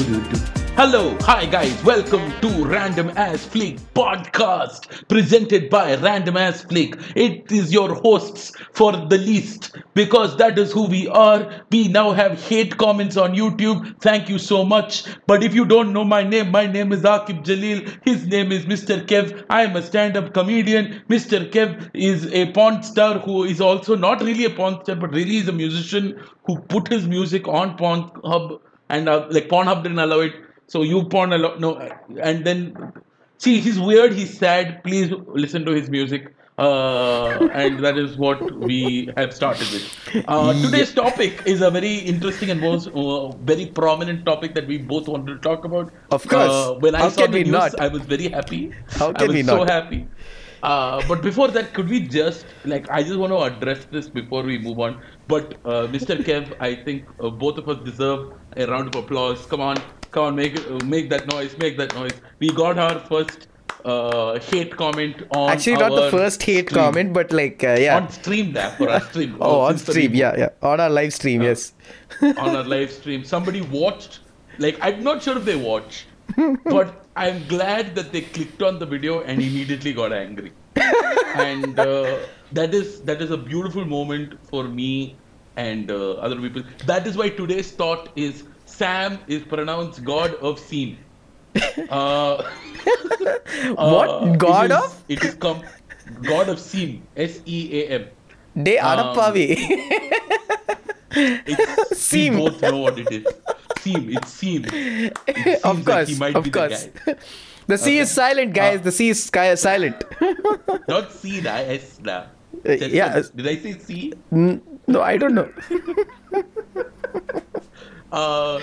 Hello, hi guys, welcome to Random Ass Flick podcast presented by Random Ass Flick. It is your hosts for the least because that is who we are. We now have hate comments on YouTube. Thank you so much. But if you don't know my name, my name is Akib Jalil. His name is Mr. Kev. I am a stand up comedian. Mr. Kev is a porn star who is also not really a porn star but really is a musician who put his music on Pornhub and uh, like Pornhub didn't allow it. So you porn allow no, and then see he's weird, he's sad. Please listen to his music. Uh, and that is what we have started with. Uh, today's topic is a very interesting and most uh, very prominent topic that we both wanted to talk about. Of course. Uh, when I How saw can the we news, not? I was very happy. How I can was we so not? happy. Uh, but before that, could we just like I just want to address this before we move on. But uh, Mr. Kev, I think uh, both of us deserve a round of applause. Come on, come on, make uh, make that noise, make that noise. We got our first uh, hate comment on Actually, not the first hate stream. comment, but like, uh, yeah. on stream that for our stream. oh, on stream. Yeah, yeah. On our live stream, yes. on our live stream. Somebody watched, like, I'm not sure if they watched, but I'm glad that they clicked on the video and immediately got angry. and uh, that is that is a beautiful moment for me and uh, other people. That is why today's thought is Sam is pronounced God of Scene. Uh, What? uh, God it is- of? It is com- God of Seam. S E A M. De Um. It's, Seam. We both know what it is. Seam. It seems of like course, might of course. the. The sea is silent, guys. Uh, the sea is sky is silent. Not C, da, S, da. Uh, yeah. Did I say? Mm, no, I don't know. Uh,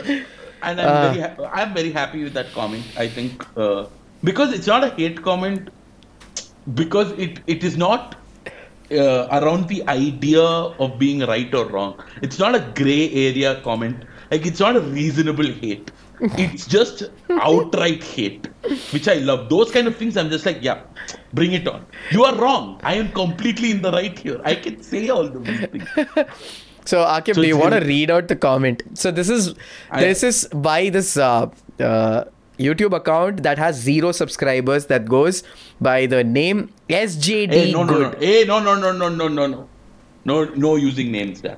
and I'm Uh. very, ha- I'm very happy with that comment. I think uh, because it's not a hate comment, because it it is not uh, around the idea of being right or wrong. It's not a gray area comment. Like it's not a reasonable hate. It's just outright hate, which I love. Those kind of things, I'm just like, yeah, bring it on. You are wrong. I am completely in the right here. I can say all these things. So, Akib, So do you want to read out the comment? So, this is I- this is by this uh, uh, YouTube account that has zero subscribers that goes by the name SJD Hey, no, no, Good. no. Hey, no, no, no, no, no, no, no. No, no using names there.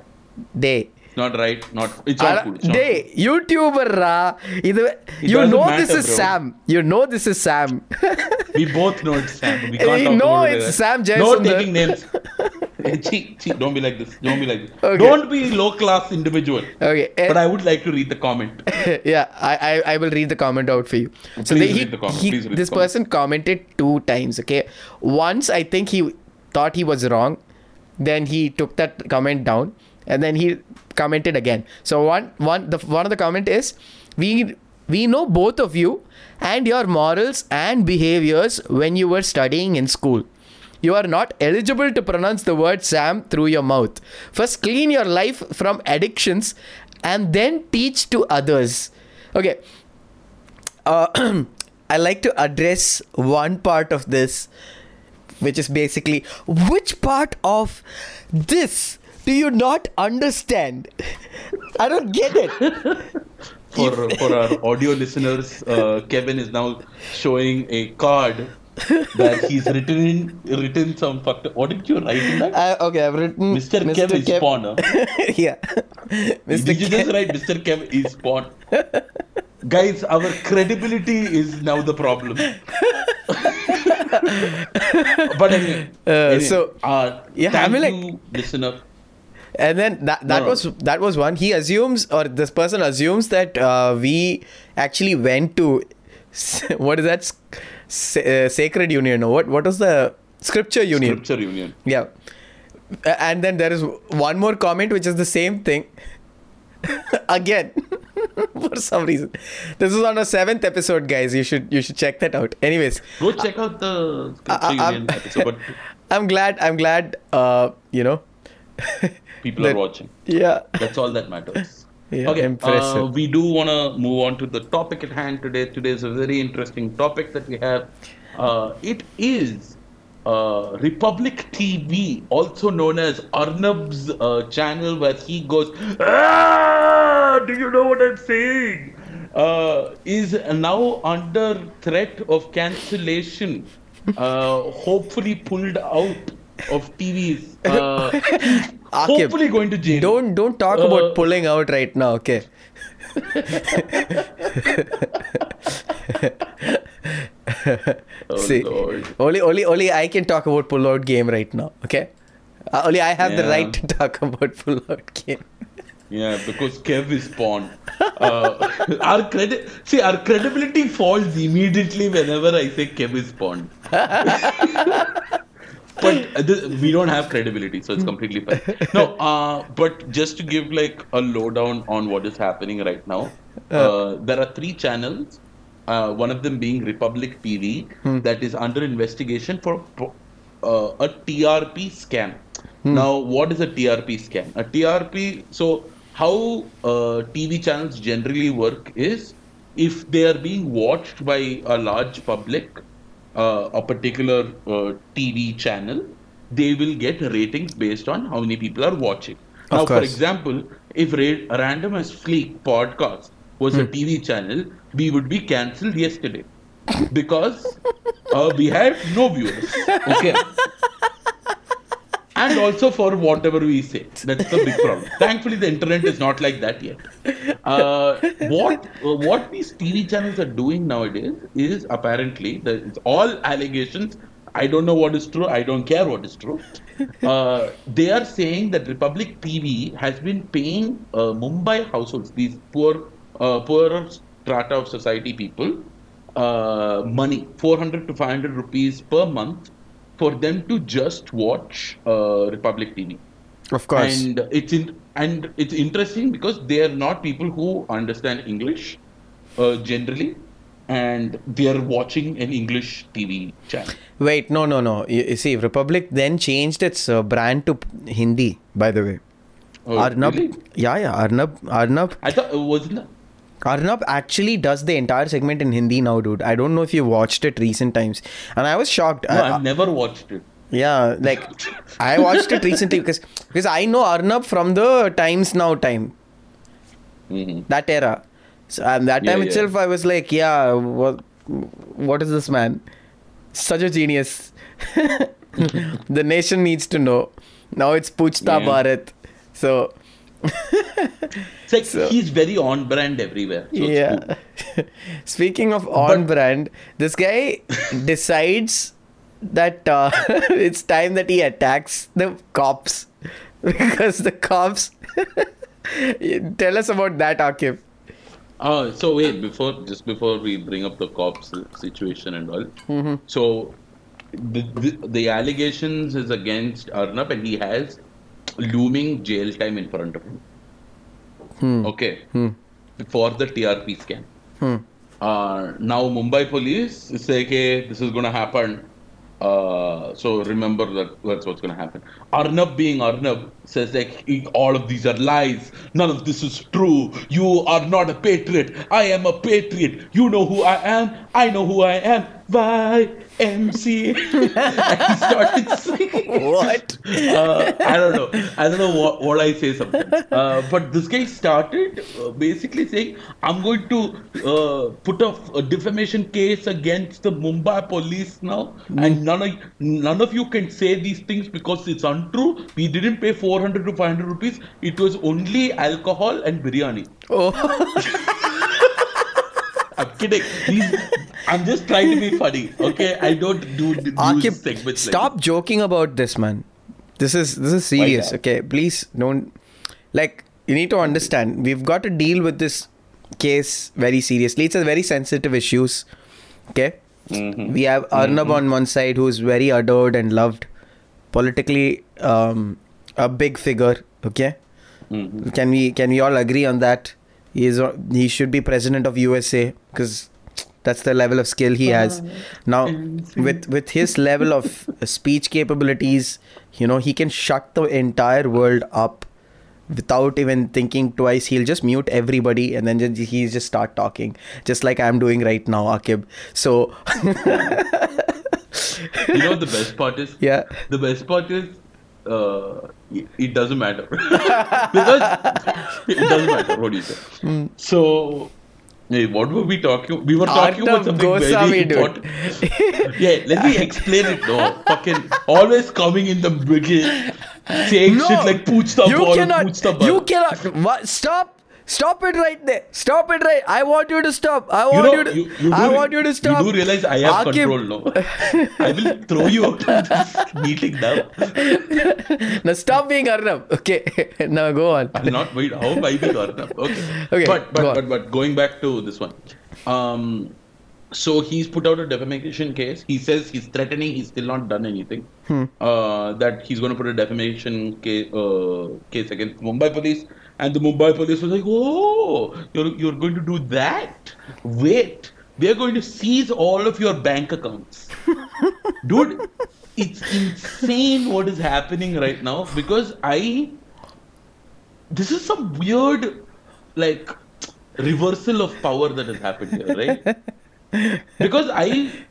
They. Not right. Not. It's not cool. It's not YouTuber ra you know matter, this is bro. Sam you know this is Sam. We both know it's Sam. We can't talk about it's that. Sam No taking names. Hey, chee, chee, don't be like this. Don't be like this. Okay. Don't be low class individual. okay eh, But I would like to read the comment. yeah I, I I will read the comment out for you so Please they, he, read the comment, he- please read this the comment. person commented two times okay once I think he thought he was wrong then he took that comment down and then he commented again so one one the one of the comment is we we know both of you and your morals and behaviors when you were studying in school you are not eligible to pronounce the word Sam through your mouth. First, clean your life from addictions and then teach to others. Okay. Uh, I like to address one part of this, which is basically which part of this do you not understand? I don't get it. For for our audio listeners, uh, Kevin is now showing a card that he's written in written some fucked. What did you write in that? Uh, okay, I've written Mr. Kev is porn, huh? yeah. Mr. Did you just write Mr. Kev is porn? Guys, our credibility is now the problem. but anyway, Uh, anyway, so, uh, yeah, thank I mean, like- you, listener. And then that, that No, was that was one. He assumes or this person assumes that uh, we actually went to what is that? S- uh, sacred union. Or what what was the scripture union? Scripture Union. yeah. And then there is one more comment which is the same thing. Again. For some reason. This is on a seventh episode guys. You should you should check that out. Anyways. Go check out the Scripture I- I'm- Union episode, i'm glad i'm glad uh you know people that- are watching. yeah That's all that matters. Yeah, okay, impressive. Uh, we do want to move on to the topic at hand today. Today is a very interesting topic that we have. Uh, it is uh, Republic TV, also known as Arnab's uh, channel, where he goes, ah, Do you know what I'm saying? uh, is now under threat of cancellation. Uh, hopefully pulled out of TVs. Uh, Akib, hopefully going to jail. Don't don't talk Uh, about pulling out right now, okay? Oh, See, Lord. only only only I can talk about pull out game right now, okay? Uh, only I have the right to talk about pull out game. Yeah, because Kev is pawn. Uh, our credit, see, our credibility falls immediately whenever I say Kev is pawn. But th- we don't have credibility, so it's completely fine. No, uh, but just to give like a lowdown on what is happening right now, uh, there are three channels. Uh, one of them being Republic TV, that is under investigation for uh, a TRP scam. Now, what is a TRP scam? A TRP, so how uh, TV channels generally work is if they are being watched by a large public, uh, a particular uh, TV channel, they will get ratings based on how many people are watching. Of now, for example, if Ra- Random as Fleek podcast was a TV channel, we would be cancelled yesterday because uh, we have no viewers. Okay. and also for whatever we say. That's the big problem. Thankfully, the internet is not like that yet. Uh, what uh, what these TV channels are doing nowadays is apparently that it's all allegations. I don't know what is true. I don't care what is true. Uh, they are saying that Republic TV has been paying uh, Mumbai households, these poor, uh, poorer strata of society people, uh, money, 400 to 500 rupees per month, for them to just watch uh, Republic TV. Of course. And it's in, and it's interesting because they are not people who understand English uh, generally, and they are watching an English TV channel. Wait, no, no, no. You, you see, Republic then changed its uh, brand to Hindi, by the way. Oh, Arnab, really? yeah, yeah, Arnab, Arnab, I thought it wasn't. Arnab actually does the entire segment in Hindi now, dude. I don't know if you watched it recent times, and I was shocked. No, I- I've never watched it. yeah, like I watched it recently because because I know Arnab from the Times Now time, Mhm. that era. So and that time yeah. itself, I was like, yeah, what, what is this man? Such a genius. the nation needs to know. Now it's Puchta Yeah. Bharat. So It's like So- he's very on brand everywhere. So yeah. cool. Speaking of on brand, this guy decides that uh, it's time that he attacks the cops because the cops. Tell us about that, Akif. Uh, so wait, before just before we bring up the cops situation and all, Mm-hmm. so the, the the allegations is against Arnab and he has looming jail time in front of him. Hmm. Okay, Hmm. for the TRP scam. Hmm. Uh, now Mumbai police say, "Okay, this is gonna happen." Uh, so remember that that's what's gonna happen. Arnab being Arnab says like "E- all of these are lies. None of this is true. You are not a patriot. I am a patriot. You know who I am. I know who I am. YMC. And he started singing. What? Uh, I don't know. I don't know what, what I say sometimes. Uh, but this guy started uh, basically saying, I'm going to uh, put a, a defamation case against the Mumbai police now, and none of, none of you can say these things because it's untrue. We didn't pay 400 to 500 rupees. It was only alcohol and biryani. Oh, I'm kidding. These, I'm just trying to be funny. Okay, I don't do, Akif, segments. stop this. joking about this, man. This is this is serious. Okay, please don't. Like you need to understand. We've got to deal with this case very seriously. It's a very sensitive issues. Okay. Mhm. We have Arnab on one side who's very adored and loved, politically um, a big figure. Okay, Mhm. can we can we all agree on that? He is he should be president of USA because that's the level of skill he has. Now with with his level of uh, speech capabilities, you know he can shut the entire world up without even thinking twice. He'll just mute everybody and then just, he just start talking just like i'm doing right now akib. So You know the best part is? yeah. The best part is uh, it, it doesn't matter because it doesn't matter what you say. Hmm. So Hey, what were we talking? We were talking about something Goswami, very important. yeah, let me explain it though. Fucking always coming in the middle, saying shit like "pooch the you ball, cannot. pooch the You ball." cannot. What? Stop. Stop it right there. Stop it right. I want you to stop. I You want know, you to. you, you do, I re- want you to stop. You do realize I have Akib- control now. I will throw you out of this meeting now. Now stop being Arnab. Okay. now go on. I'll not wait. How am I being Arnab? Okay. Okay, But but but but going back to this one. Um. So he's put out a defamation case. He says he's threatening. He's still not done anything. Hmm. Uh, that he's going to put a defamation case, uh, case against Mumbai police, and the Mumbai police was like, "Oh, you're you're going to do that? Wait, we are going to seize all of your bank accounts, dude." It's insane what is happening right now because I this is some weird like reversal of power that has happened here right because i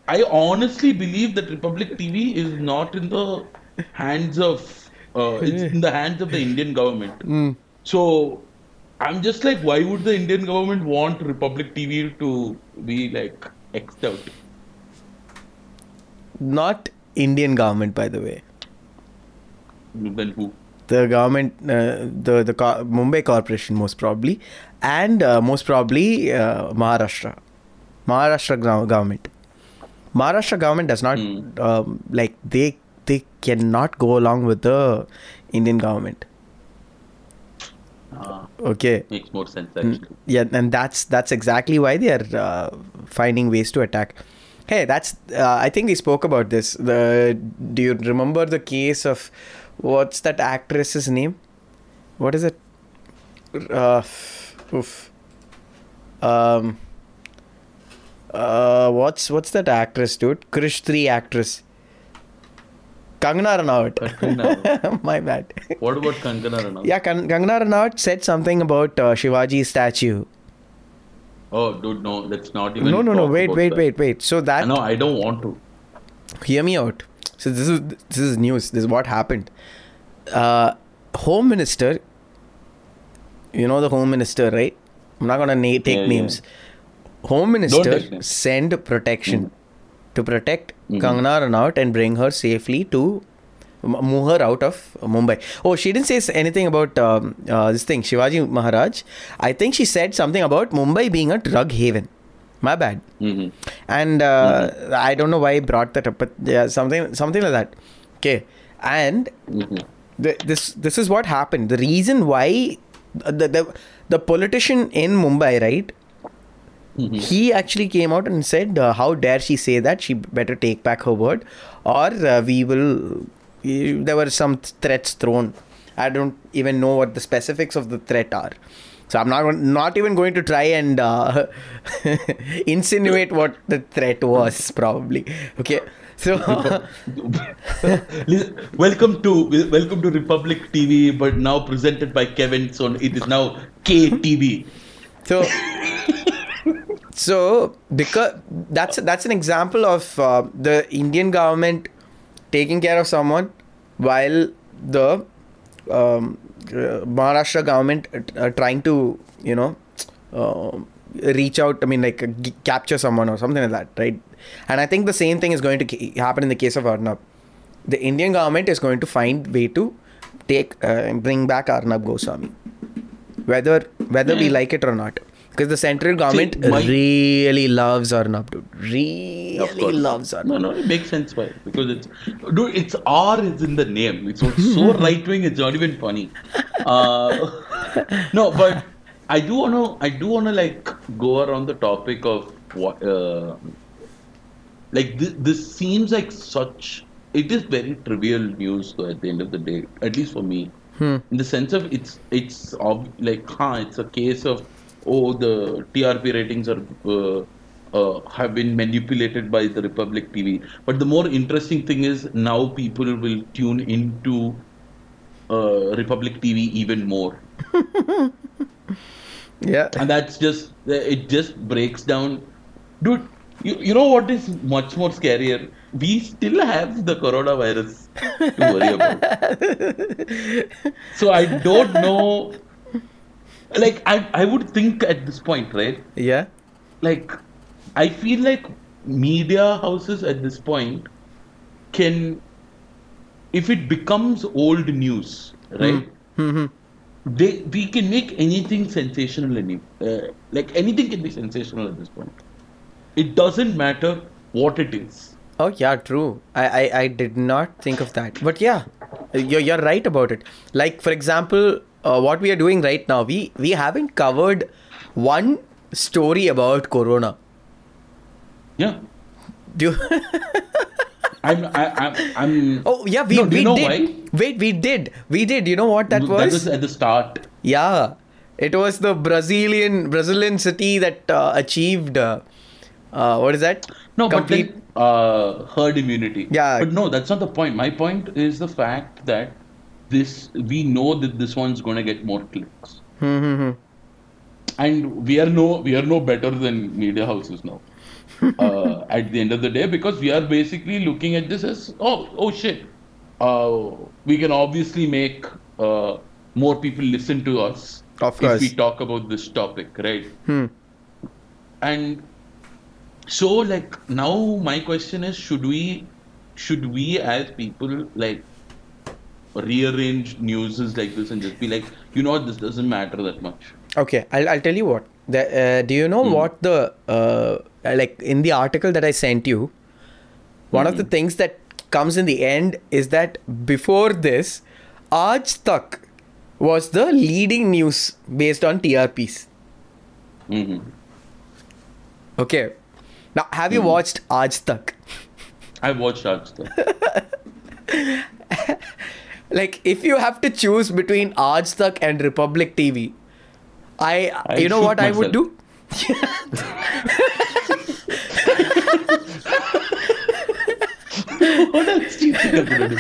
i honestly believe that republic tv is not in the hands of uh, it's in the hands of the indian government Mm. So i'm just like why would the indian government want republic tv to be like xed out Not Indian government, by the way. then who The government, uh, the the co- Mumbai corporation, most probably, and uh, most probably uh, Maharashtra, Maharashtra gov- government. Maharashtra government does not Hmm. um, like they they cannot go along with the Indian government. Ah, Okay. makes more sense Mm, actually Yeah, and that's that's exactly why they are uh, finding ways to attack. Hey, that's uh, I think we spoke about this. The do you remember the case of what's that actress's name? What is it? Uh, oof. Um. Uh, what's what's that actress, dude? Krrish three actress. Kangana Ranaut. My bad. what about kangana Ranaut? Yeah, Kan- Kangana Ranaut said something about uh, Shivaji's statue. oh dude no let's not even No, no, no. Wait, wait, that. wait, wait. So that no i don't want to hear me out. So this is this is news. This is what happened. Uh, Home Minister. You know the Home Minister, right? I'm not gonna na- take Yeah, yeah. names. Home Minister names. send protection to protect Mhm. Kangana Ranaut and bring her safely to move her out of Mumbai. Oh, she didn't say anything about um, uh, this thing, Shivaji Maharaj. I think she said something about Mumbai being a drug haven. My bad. hmm And uh, I don't know why I brought that up, but yeah, something something like that. Okay, and hmm the, this this is what happened. The reason why the the, the politician in Mumbai, right? Hmm He actually came out and said, uh, "How dare she say that? She better take back her word, or uh, we will." There were some threats thrown. I don't even know what the specifics of the threat are, so I'm not not even going to try and uh, insinuate what the threat was. Probably okay. So welcome to welcome to Republic TV, but now presented by Kevin. So it is now KTV. So, so because that's that's an example of uh, the Indian government taking care of someone while the um, uh, Maharashtra government uh, trying to you know uh, reach out. I mean, like uh, g- capture someone or something like that, right? And I think the same thing is going to ca- happen in the case of Arnab. The Indian government is going to find way to take uh, bring back Arnab Goswami whether whether we like it or not because the central government my- really loves Arnab dude really loves No, Arnab no, it makes sense why because it's dude. It's R is in the name. It's so, so right wing. It's not even funny. Uh, no, but I do wanna. I do wanna like go around the topic of what. Uh, like this, this seems like such. It is very trivial news though. At the end of the day, at least for me, Hmm. in the sense of it's it's ob- like huh, it's a case of oh the TRP ratings are uh, uh, have been manipulated by the Republic TV. But the more interesting thing is now people will tune into uh, Republic TV even more, yeah and that's just it. Just breaks down, dude. You, you know what is much more scarier? We still have the coronavirus to worry about. so I don't know. Like I, I would think at this point, right? yeah like I feel like media houses at this point can if it becomes old news, right? Mm-hmm. They we can make anything sensational any uh, like anything can be sensational at this point. It doesn't matter what it is. Oh yeah, true. I, I, I did not think of that. But yeah, you're, you're right about it. Like for example, uh, what we are doing right now, we we haven't covered one story about Corona. Yeah. Do you, I'm I, I'm I'm oh yeah, we, No, we did. why? Wait, we did. We did. You know what that was? That was at the start. Yeah, it was the Brazilian Brazilian city that uh, achieved. Uh, uh, what is that? No, Complete. but then uh, herd immunity. Yeah. But no, that's not the point. My point is the fact that this we know that this one's going to get more clicks, Hmm, and we are no we are no better than media houses now. uh, at the end of the day, because we are basically looking at this as oh oh shit, uh, we can obviously make uh, more people listen to us Of if we talk about this topic, right? Hmm. and so like now my question is should we should we as people like rearrange newses like this and just be like you know what this doesn't matter that much Okay, I'll, I'll tell you what. The, uh, do you know Hmm. what the uh, like in the article that I sent you? One of the Hmm. things that comes in the end is that before this, Aaj Tak was the leading news based on TRPs. hmm Okay, now have you Hmm. watched Aaj Tak? i watched that stuff Like, if you have to choose between Aaj Tak and Republic TV, I, I you know shoot what I would do? what else do you think i'm gonna do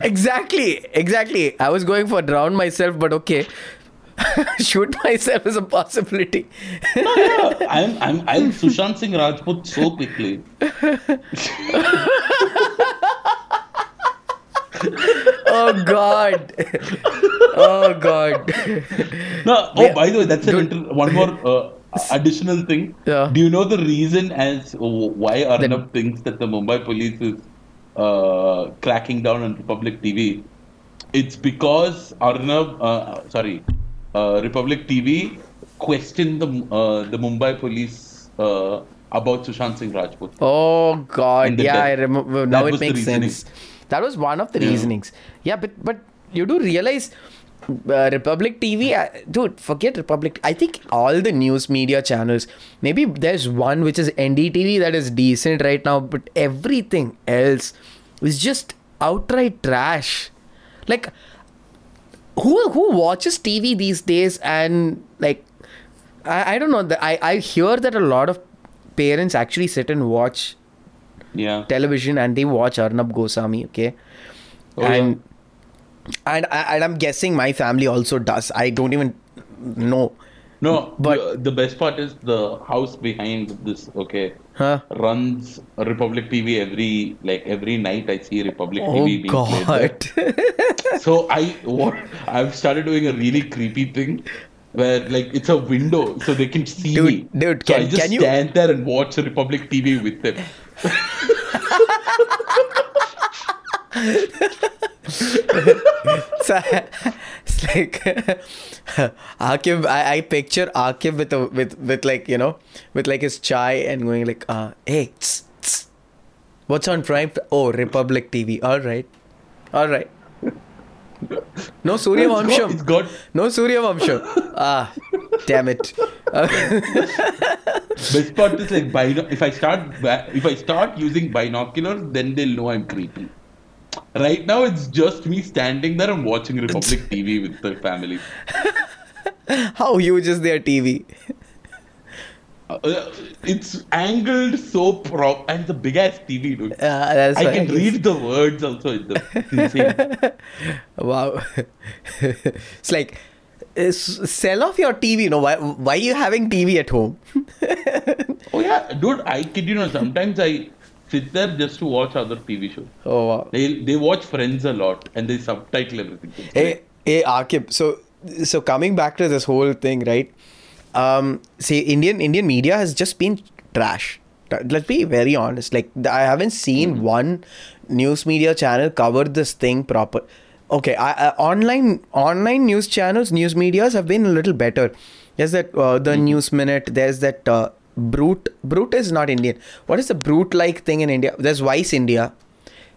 Exactly, exactly. I was going for drown myself, but okay. Shoot myself is a possibility. no, yeah, i'm i'm i'm sushant singh rajput so quickly oh god. Oh god. no oh Yeah. by the way that's an inter- one more uh, additional thing Yeah. do you know the reason as why arnab thinks that the mumbai police is uh, cracking down on republic tv it's because arnab uh, sorry uh, republic tv questioned the uh, the mumbai police uh, about sushant singh rajput Oh god. Yeah, I remember. Now it makes sense. That was one of the Yeah. reasonings. Yeah, but but you do realize uh, Republic TV, uh, dude, forget Republic. I think all the news media channels, maybe there's one which is NDTV that is decent right now, but everything else is just outright trash. Like, who who watches TV these days and like, I, I don't know. I I hear that a lot of parents actually sit and watch yeah television and they watch Arnab Goswami, okay? Oh, yeah. and and I, and I'm guessing my family also does. I don't even know. no But- the, best part is the house behind this okay Huh? runs Republic TV every like every night I see Republic Oh TV being played there. God! So I what I've started doing a really creepy thing where like it's a window so they can see Dude, me. dude, so I can- just can you- stand there and watch Republic TV with them. So, it's like Akib. I, I picture Akib with a with with like you know with like his chai and going like uh hey tss, tss. what's on Prime? Oh Republic TV. All right, all right. No Surya Vamsham. it's got No Surya Vamsham. Ah, damn it. Best part is like bino- if I start if I start using binoculars then they'll know I'm creepy. Right now it's just me standing there and watching Republic TV with the family. how huge is their TV? Uh, it's angled so prop and the big ass TV, dude. Uh, that's I why can read the words also. In the. Wow. it's like sell off your TV. No, why why are you having TV at home? oh yeah, dude. I kid you know. Sometimes I sit there just to watch other TV shows. Oh wow. They they watch Friends a lot and they subtitle everything. Hey, hey, Akib. So, so coming back to this whole thing, right? Um, see, Indian Indian media has just been trash. Let's be very honest. Like I haven't seen Mm-hmm. one news media channel cover this thing proper. Okay, I, I, online online news channels, news medias have been a little better. There's that uh, the Mm-hmm. News Minute. There's that uh, Brut. Brut is not Indian. What is the Brut like thing in India? There's Vice India.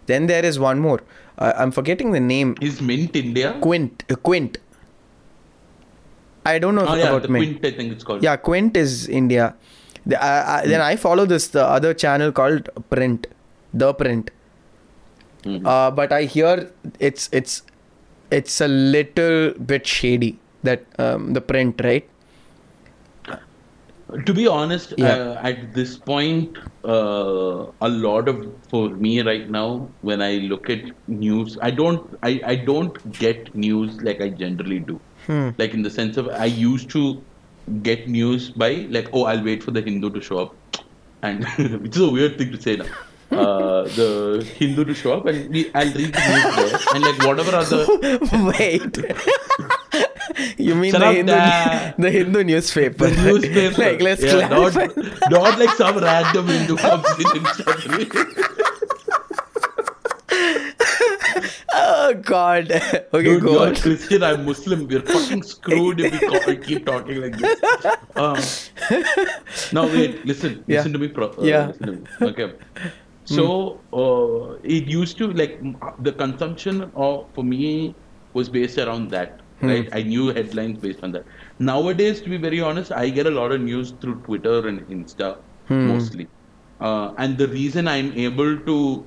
Then there is one more. Uh, I'm forgetting the name. Is Mint India? Quint. Uh, Quint. I don't know Oh yeah, about the Mint. Quint I think it's called. Yeah, Quint is India. The, I, I, Then I follow this the other channel called Print, the Print. Mhm. Uh, but I hear it's it's it's a little bit shady that um, the print right. To be honest, Yeah. uh, at this point, uh, a lot of for me right now, when I look at news, I don't, I, I don't get news like I generally do. Hmm. Like in the sense of, I used to get news by like, oh, I'll wait for the Hindu to show up, and which is a weird thing to say now. Uh, the Hindu to show up, and we, I'll read the news there, and like whatever other Wait. you mean the Hindu, the Hindu newspaper? the newspaper. like let's yeah, not, not like some random Hindu comes in and oh God. okay, Dude, go you're. Christian, I'm Muslim. We're fucking screwed if we keep talking like this. Um, now, wait, listen. Yeah. Listen to me. Pro- uh, Yeah. To me. Okay. So, uh, it used to, like, the consumption of, for me was based around that. Right? I knew headlines based on that. Nowadays, to be very honest, I get a lot of news through Twitter and Insta mostly. Uh, and the reason I'm able to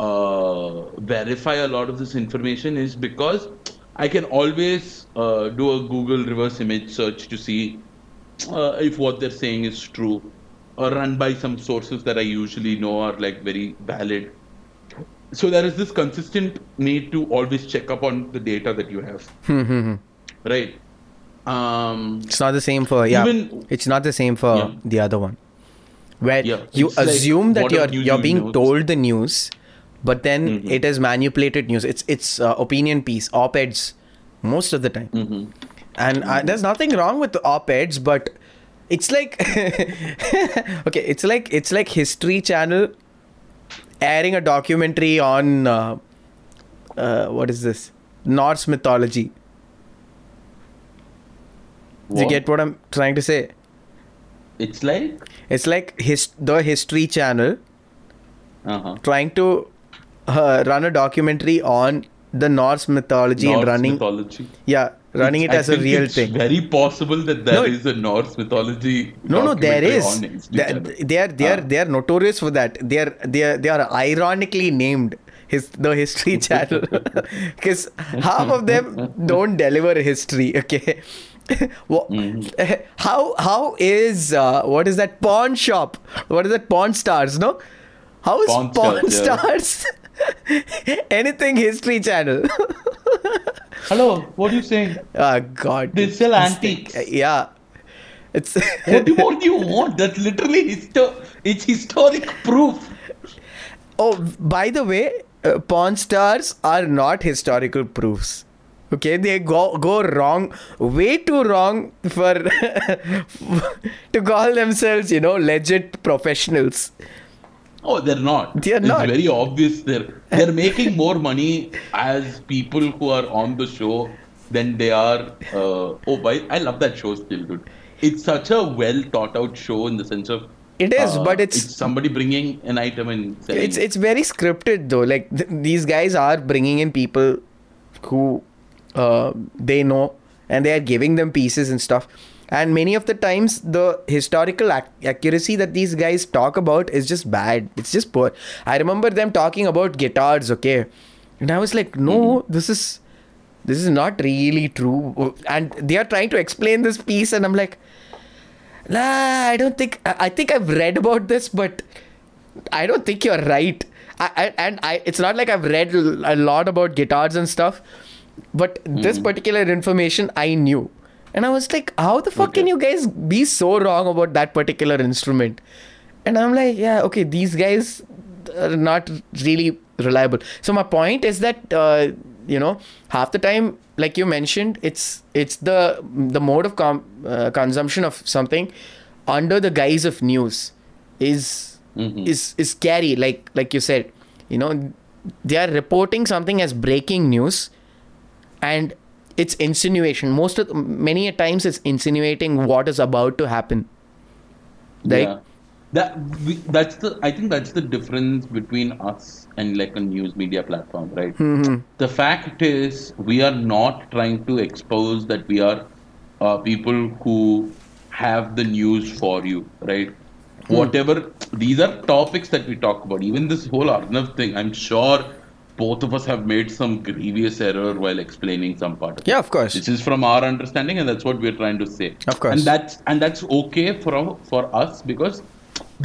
uh, verify a lot of this information is because I can always uh, do a Google reverse image search to see uh, if what they're saying is true or run by some sources that I usually know are like very valid. So there is this consistent need to always check up on the data that you have, right? Um, It's not the same for yeah. Even- it's not the same for Yeah. the other one, where Yeah, you it's like assume that you're you're being told the news, but then Mhm. it is manipulated news. It's it's uh, opinion piece, op-eds, most of the time. mhm. And uh, there's nothing wrong with the op-eds, but it's like okay, it's like it's like History Channel airing a documentary on uh, uh, what is this Norse mythology. Do you get what I'm trying to say? It's like, It's like his the History Channel uh-huh. trying to uh, run a documentary on the Norse mythology and running mythology. yeah running it I as a real it's thing. Very possible that there No, is a Norse mythology. No, no, there is. documentary is. on History They, they are they are Ah. they are notorious for that. They are they are they are ironically named his the History Channel because half of them don't deliver history. Okay. Mm-hmm. How how is uh, what is that pawn shop? What is that pawn stars? No, how is Pawn pawn, Stars, yeah. Anything History Channel? Hello, what are you saying? oh God, They sell antiques. Yeah, it's What do more do you want? That's literally histo- it's historic proof. Oh, by the way, uh, pawn stars are not historical proofs. Okay, they go go wrong, way too wrong for to call themselves, you know, legit professionals. Oh, they're not. They're it's not. very obvious. They're they're making more money as people who are on the show than they are. Uh, oh, why? I love that show still, dude. It's such a well thought out show in the sense of. It is, uh, but it's somebody bringing an item and selling. it's it's very scripted though. Like th- these guys are bringing in people who uh, they know, and they are giving them pieces and stuff. And many of the times, the historical ac- accuracy that these guys talk about is just bad. It's just poor. I remember them talking about guitars, okay, and I was like, no, mm-hmm. this is this is not really true. And they are trying to explain this piece, and I'm like, nah, I don't think. I I think I've read about this, but I don't think you're right. I, I, and I, it's not like I've read a lot about guitars and stuff, but this mm. particular information I knew. And I was like, how the fuck can you guys be so wrong about that particular instrument? And I'm like, yeah, okay, these guys are not really reliable. So my point is that uh, you know half the time like you mentioned it's it's the the mode of com- uh, consumption of something under the guise of news is Mm-hmm. is is scary like like you said you know they are reporting something as breaking news and it's insinuation most of many a times it's insinuating what is about to happen right Yeah. That we, that's the I think that's the difference between us and like a news media platform, right? Mm-hmm. The fact is we are not trying to expose that we are uh, people who have the news for you, right? Hmm. Whatever these are topics that we talk about. Even this whole Arnab thing, I'm sure both of us have made some grievous error while explaining some part of it. yeah of course This is from our understanding, and that's what we're trying to say. Of course. and that's and that's okay for our, for us because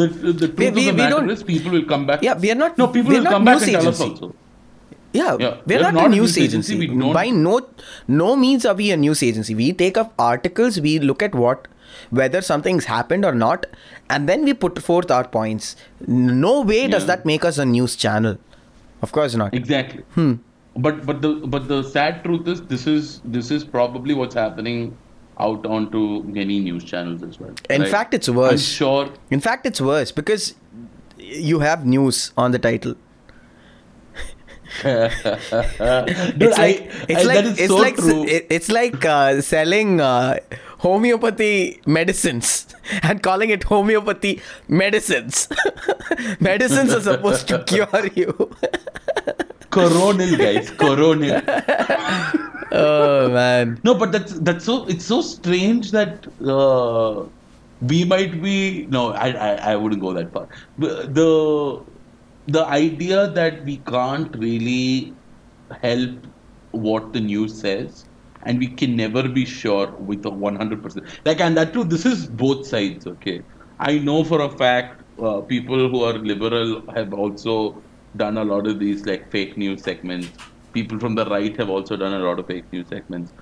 the the truth We- of the we matter is people will come back. Yeah, we are not- No, people will come back and tell us also. Yeah, Yeah, we're not, not a news news agency. agency, By no no means are we a news agency. We take up articles, we look at what whether something's happened or not, and then we put forth our points. No way does that make us a news channel. Of course not. Exactly. Hmm. But but the but the sad truth is this is this is probably what's happening out onto many news channels as well. In right? fact, it's I'm worse. sure. In fact, it's worse because you have news on the title. Dude, it's like I- it's I- like it's so like it's like uh, selling uh, homeopathy medicines and calling it homeopathy medicines. medicines are supposed to cure you. coronal guys, coronal. oh man. No, but that's that's so it's so strange that uh, we might be no, I, I I wouldn't go that far. The the idea that we can't really help what the news says and we can never be sure with a 100% like and that too this is both sides okay? I know for a fact uh, people who are liberal have also done a lot of these like fake news segments. People from the right have also done a lot of fake news segments.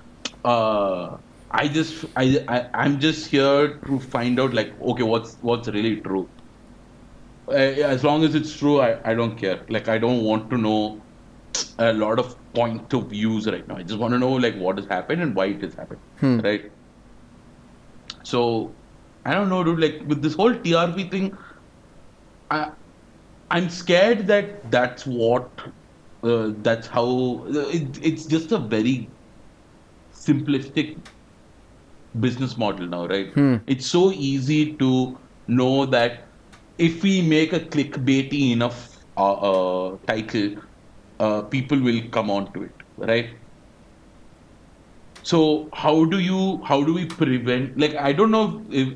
Uh, i just I, I i'm just here to find out like okay what's what's really true? Uh, as long as it's true, I, I don't care. Like I don't want to know a lot of point of views right now. I just want to know like what has happened and why it has happened, Hmm. right? So I don't know, dude. Like with this whole TRP thing, I I'm scared that that's what uh, that's how it, it's just a very simplistic business model now, right? Hmm. It's so easy to know that if we make a clickbaity enough uh, uh, title, uh, people will come on to it, right? So how do you how do we prevent like I don't know if,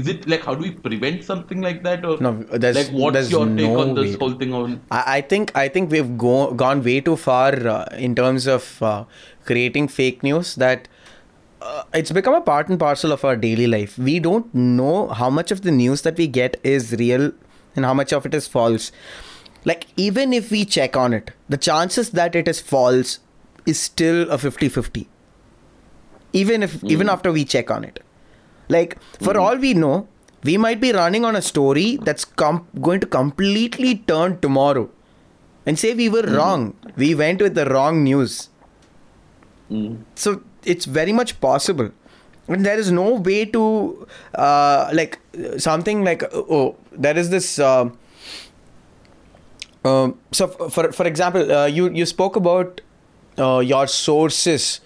is it like how do we prevent something like that or No, there's- like what's your take no on this way. whole thing on I, I think I think we've go, gone way too far uh, in terms of uh, creating fake news that uh, it's become a part and parcel of our daily life. We don't know how much of the news that we get is real and how much of it is false. Like even if we check on it, the chances that it is false is still a 50-50. Even if even after we check on it. Like for all we know, we might be running on a story that's com- going to completely turn tomorrow. And say we were wrong. We went with the wrong news. Mm. So it's very much possible. And there is no way to uh, like something like oh there is this uh, um, so f- for for example uh, you you spoke about uh, your sources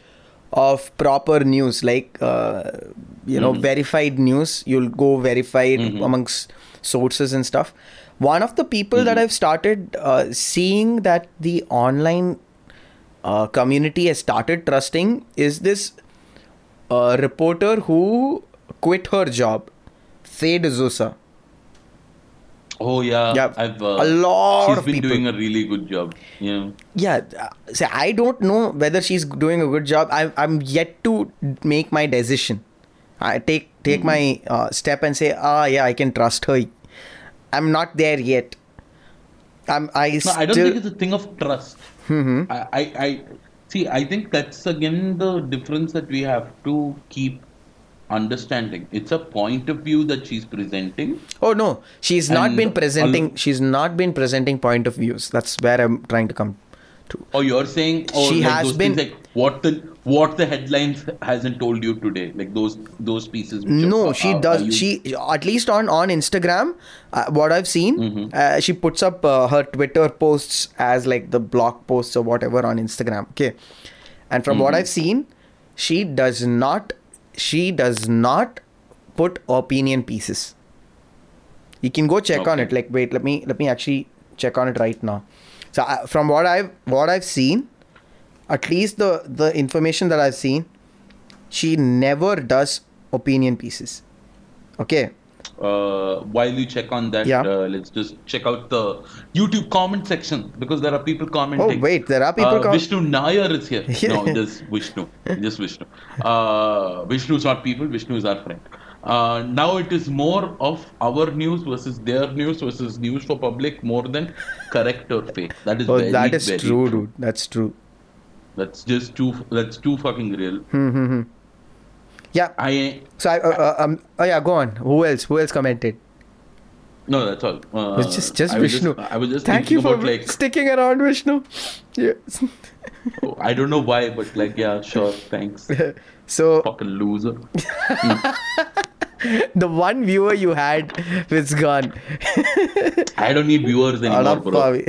of proper news like uh, you know verified news. You'll go verified amongst sources and stuff. One of the people that i've started uh, seeing that the online uh, community has started trusting is this uh, reporter who quit her job Faye D'Souza. Oh yeah, Yeah, I've uh, a lot She's of been people. doing a really good job. Yeah. Yeah, say I don't know whether she's doing a good job. I, I'm yet to make my decision. I take take my uh, step and say, ah, yeah, I can trust her. I'm not there yet. I'm. I No, still. I don't think it's a thing of trust. Mhm. I, I, I see. I think that's again the difference that we have to keep understanding. It's a point of view that she's presenting. Oh no, she's not been al- presenting. She's not been presenting point of views. That's where I'm trying to come to. Oh, you're saying, or She like has been- things like what the what the headlines hasn't told you today, like those those pieces. which No, are- she are- does. are She at least on on Instagram, uh, what I've seen, Mm-hmm. uh, she puts up uh, her Twitter posts as like the blog posts or whatever on Instagram. Okay, and from what Mm-hmm. I've seen, she does not. She does not put opinion pieces. You can go check on it. Like, wait, let me let me actually check on it right now. So from what I've what I've seen, at least the the information that I've seen, she never does opinion pieces. Okay. Uh, while you check on that, Yeah. uh, let's just check out the YouTube comment section because there are people commenting. Oh wait, there are people. uh, com- Vishnu Nair is here. No, just Vishnu. Just Vishnu. Uh, Vishnu is not people. Vishnu is our friend. Uh, now it is more of our news versus their news versus news for public more than correct or fake. That is oh, very, that is very true, dude. That's true. That's just too. That's too fucking real. Yeah. I So I, uh, uh, um, oh yeah, go on. Who else? Who else commented? no, that's all. Uh, It's just just I was Vishnu. I was just Thank you for like sticking around, Vishnu. Yes. Oh, I don't know why, but like, yeah, sure, thanks. so Fucking loser. the one viewer you had is gone. I don't need viewers anymore, bro.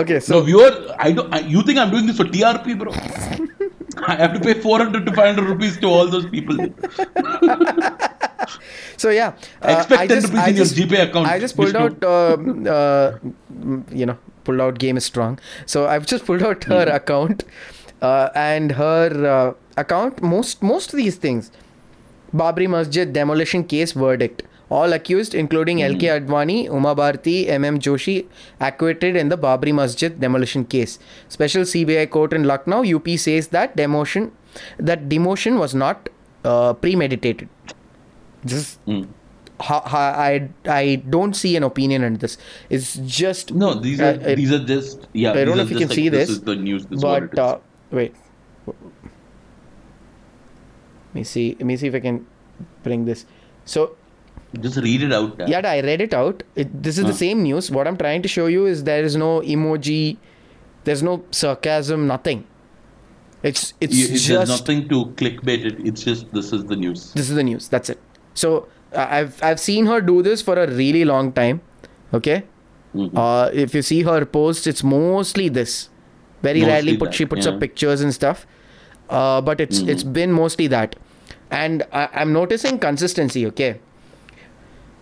Okay, No so viewer, I don't. I, you think I'm doing this for TRP, bro? I have to pay 400 to 500 rupees to all those people. so yeah, uh, Expect I 10 just, rupees I in your just, GPay account, I just pulled Vishnu. out, um, uh, you know, pulled out game is strong. So I've just pulled out her Hmm. account, uh, and her uh, account. Most most of these things, Babri Masjid demolition case verdict. All accused, including Hmm. LK Advani, Uma Bharti, MM Joshi, acquitted in the Babri Masjid demolition case. Special CBI court in Lucknow, UP says that demotion, that demotion was not uh, premeditated. This Mm. ha, ha, I I don't see an opinion in this. It's just No, these are uh, these are just yeah. I don't know if you can like, see this. this, is the news. This is what it but uh, wait. Let me see. Let me see if I can bring this. So just read it out. Dad. yeah, I read it out. It, this is the same news. What I'm trying to show you is there is no emoji, there's no sarcasm, nothing. It's it's You- just nothing to clickbait it. It's just this is the news. this is the news. That's it. So uh, I've I've seen her do this for a really long time. Okay. Mhm. Uh, if you see her posts, it's mostly this. Very Mostly rarely put that, she puts yeah. up pictures and stuff. Uh, but it's it's been mostly that, and I, I'm noticing consistency. Okay,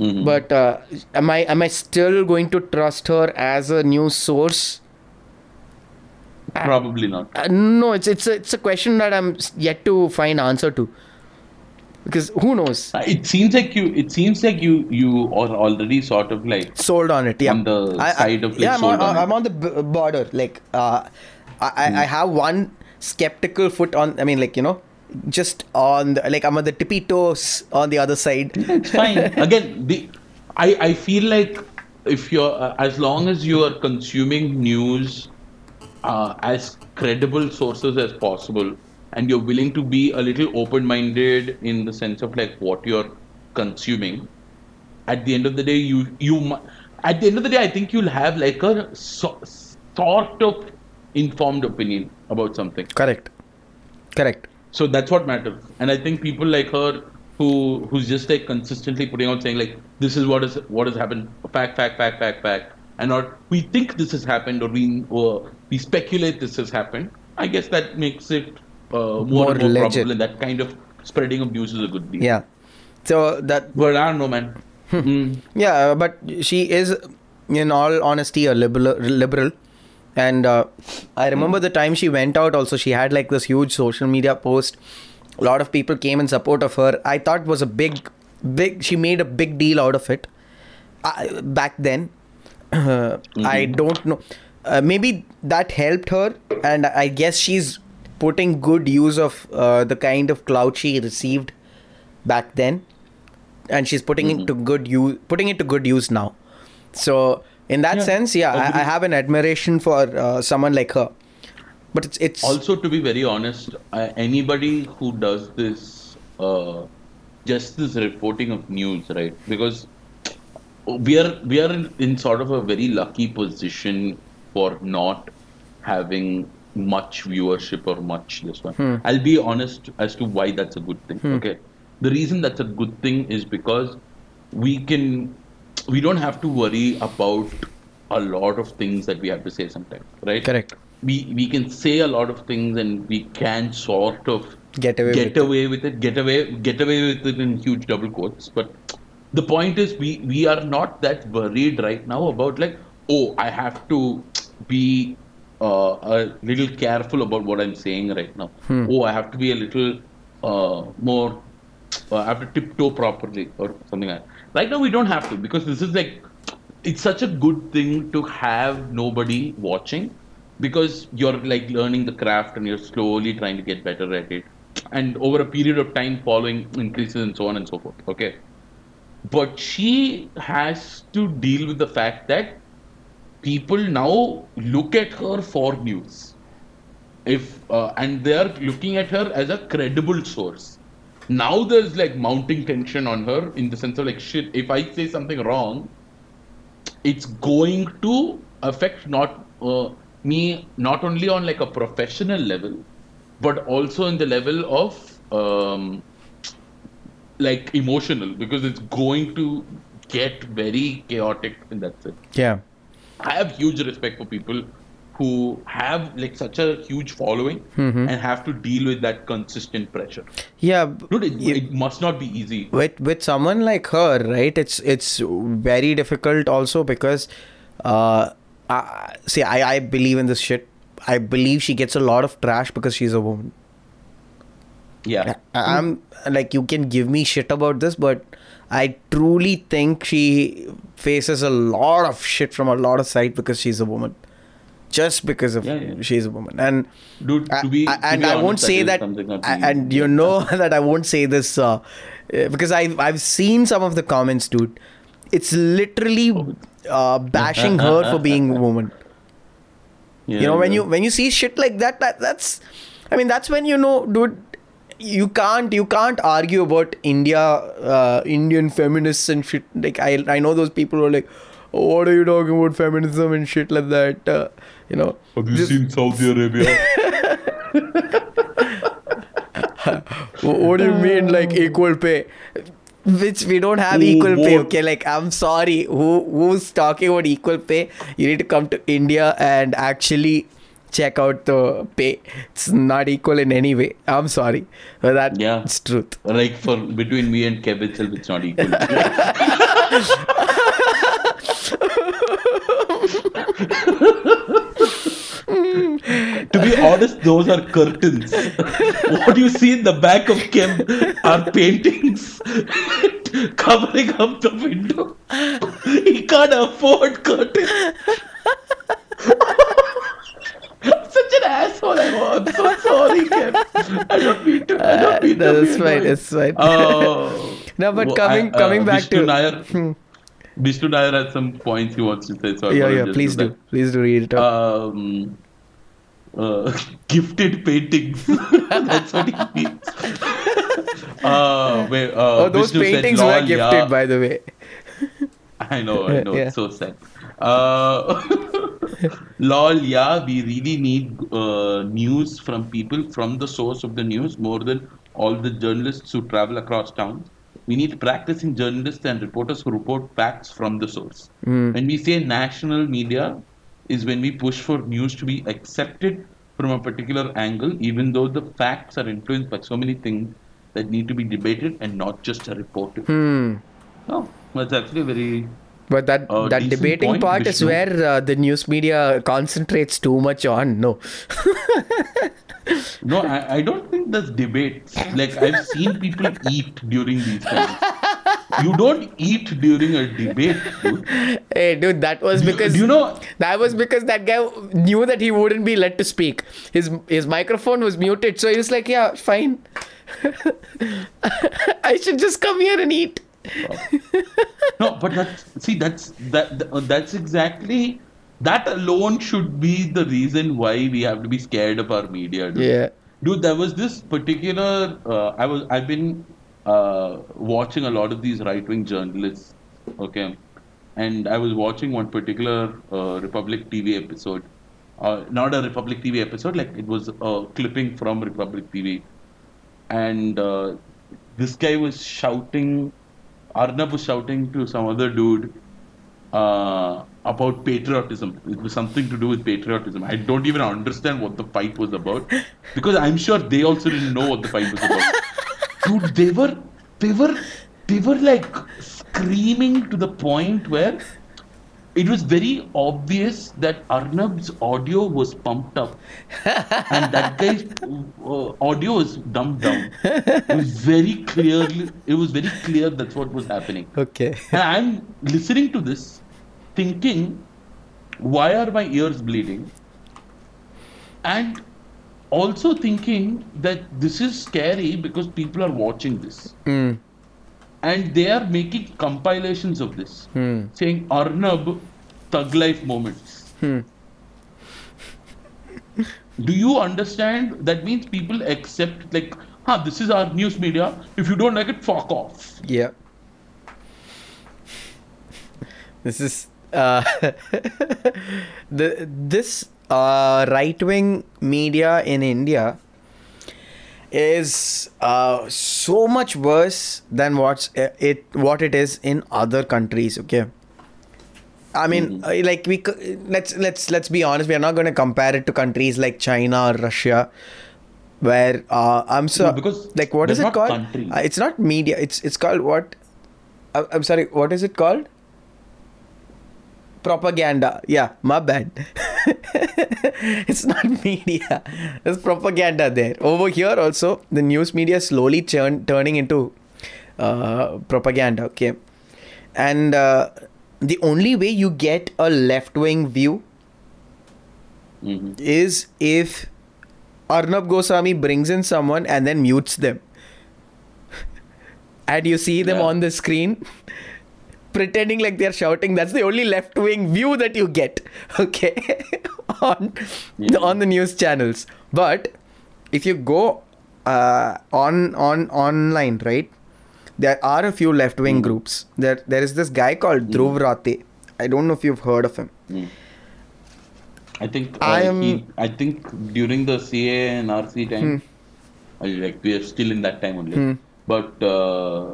Mhm. but uh, am I am I still going to trust her as a news source? Probably not. Uh, no, it's it's a, it's a question that I'm yet to find answer to. Because who knows? Uh, It seems like you. It seems like you. You are already sort of like sold on it yeah On the side of, like, yeah I'm on, on. I'm on the b- border like uh I, I Hmm. I have one skeptical foot on i mean like you know just on the, like i'm on the tippy toes on the other side it's fine. Again, the I I feel like if you're uh, as long as you are consuming news uh, as credible sources as possible, and you're willing to be a little open-minded in the sense of like what you're consuming. At the end of the day, you you at the end of the day, I think you'll have like a so, sort of informed opinion about something. correct correct So that's what matters. And I think people like her who who's just like consistently putting out saying like this is what is what has happened, fact, fact, fact, fact, fact. And or we think this has happened or we or we speculate this has happened. I guess that makes it uh, more, More and more probable and that kind of spreading of news is a good deal. yeah so that But I don't know man. Mm. yeah but she is in all honesty a liberal liberal and uh, i remember the time she went out also. She had like this huge social media post. A lot of people came in support of her. I thought it was a big big she made a big deal out of it uh, back then. Uh, i don't know. Uh, maybe that helped her and i guess she's putting good use of uh, the kind of clout she received back then. And she's putting it to good use putting it to good use now. So in that Yeah, sense yeah I, I have an admiration for uh, someone like her but it's it's Also, to be very honest, uh, anybody who does this, uh, just this reporting of news, right? Because we are we are in, in sort of a very lucky position for not having much viewership or much this one. Hmm. I'll be honest as to why that's a good thing. Okay, the reason that's a good thing is because we can we don't have to worry about a lot of things that we have to say sometimes, right? Correct. We we can say a lot of things and we can sort of Get away get with it. away with it, get away get away with it in huge double quotes. But the point is we we are not that worried right now about like oh I have to be uh, a little careful about what I'm saying right now. Hmm. Oh I have to be a little uh, more uh, I have to tiptoe properly or something like that. Right now we don't have to because this is like it's such a good thing to have nobody watching because you're like learning the craft and you're slowly trying to get better at it. And over a period of time following increases and so on and so forth okay? But she has to deal with the fact that people now look at her for news. If uh, and they are looking at her as a credible source now there's like mounting tension on her in the sense of like shit if i say something wrong it's going to affect not uh, me not only on like a professional level but also in the level of um, like emotional because it's going to get very chaotic in that sense Yeah. I have huge respect for people who have like such a huge following Mm-hmm. and have to deal with that consistent pressure. Yeah. Dude, it, you- it must not be easy. with with someone like her right it's it's very difficult also because uh I, see I, I believe in this shit i believe she gets a lot of trash because she's a woman Yeah. I- i'm like you can give me shit about this but i truly think she faces a lot of shit from a lot of sides because she's a woman just because of Yeah, yeah. she's a woman and Dude, to be, I- to and be I won't say that, that and you know that I won't say this uh, uh, because I've I've seen some of the comments, dude. It's literally uh, bashing her for being a woman. Yeah, you know when you when you see shit like that, that that's, I mean that's when you know, dude. You can't you can't argue about India, uh, Indian feminists and shit. Like I I know those people who are like, oh, what are you talking about feminism and shit like that. Uh, you know. Have you just- seen Saudi Arabia? What do you mean, like equal pay? Which we don't have Who equal pay. vote- Okay, like I'm sorry. Who who's talking about equal pay? You need to come to India and actually check out the pay. It's not equal in any way. I'm sorry, but that's Yeah. truth. like for between me and Kev itself, it's not equal. to be honest, those are curtains. what you see in the back of Kev are paintings covering up the window. He can't afford curtains. I'm such an asshole. I'm, so sorry, Kim. I don't mean to. I don't mean to. No, it's fine. It's fine. Oh. No, but Well, coming- I- coming back Vishnu to- Nair, Hmm. Vishnu Nair has some points he wants to say. So yeah, yeah. Please do. Please do read it that. out. Um, uh, gifted paintings. That's what he means. uh, uh, oh, those Vishnu said, paintings were gifted, yeah." by the way. I know, I know. Yeah. It's so sad. Uh, lol, yeah, we really need uh, news from people from the source of the news more than all the journalists who travel across towns. We need practicing journalists and reporters who report facts from the source. When we say national media, is when we push for news to be accepted from a particular angle, even though the facts are influenced by so many things that need to be debated and not just reported. Hmm. Oh, that's actually very But that Uh, that debating point, part is where uh, the news media concentrates too much on. No. No, I, I don't think there's debates. Like I've seen people eat during these times. You don't eat during a debate, dude. hey, dude, that was because Do you know? That was because that guy knew that he wouldn't be let to speak. His his microphone was muted, so he was like, "Yeah, fine. I should just come here and eat." No, but that's see that's that th- that's exactly that alone should be the reason why we have to be scared of our media. Dude. Yeah. Dude, there was this particular. Uh, I was. I've been uh, watching a lot of these right-wing journalists. Okay, and I was watching one particular uh, Republic TV episode uh, not a Republic TV episode, like it was a clipping from Republic TV, and uh, this guy was shouting, Arnab was shouting to some other dude uh, about patriotism. It was something to do with patriotism. I don't even understand what the fight was about because I'm sure they also didn't know what the fight was about. Dude, they were, they were, they were like screaming to the point where it was very obvious that Arnab's audio was pumped up and that guy's uh, audio was dumbed down. It was very clearly, it was very clear that's what was happening. Okay. And I'm listening to this, thinking, why are my ears bleeding? And also thinking that this is scary because people are watching this. Hmm. And they are making compilations of this, Hmm. saying Arnab thug life moments. Hmm. Do you understand? That means people accept, like, huh, this is our news media. If you don't like it, fuck off. Yeah. This is the this uh, right wing media in India is uh, so much worse than what's uh, it what it is in other countries. Okay. I mean, uh, like we let's let's let's be honest. We are not going to compare it to countries like China or Russia, where uh, I'm so No, because like what is it called? countries. Uh, it's not media. It's it's called what? Uh, I'm sorry. What is it called? Propaganda. Yeah, my bad. it's not media. There's propaganda there. Over here also, the news media slowly turn, turning into uh, propaganda. Okay, and uh, the only way you get a left wing view Mhm. is if Arnab Goswami brings in someone and then mutes them. and you see them Yeah. on the screen pretending like they're shouting. That's the only left wing view that you get. Okay. on Yeah. on the news channels. But if you go uh, on on online, right? There are a few left wing Mhm. groups. There there is this guy called Dhruv Rathee. I don't know if you've heard of him. Mm. I think uh, I am- he, I think during the CAA and NRC time, Hmm. like we are still in that time only. Hmm. But uh,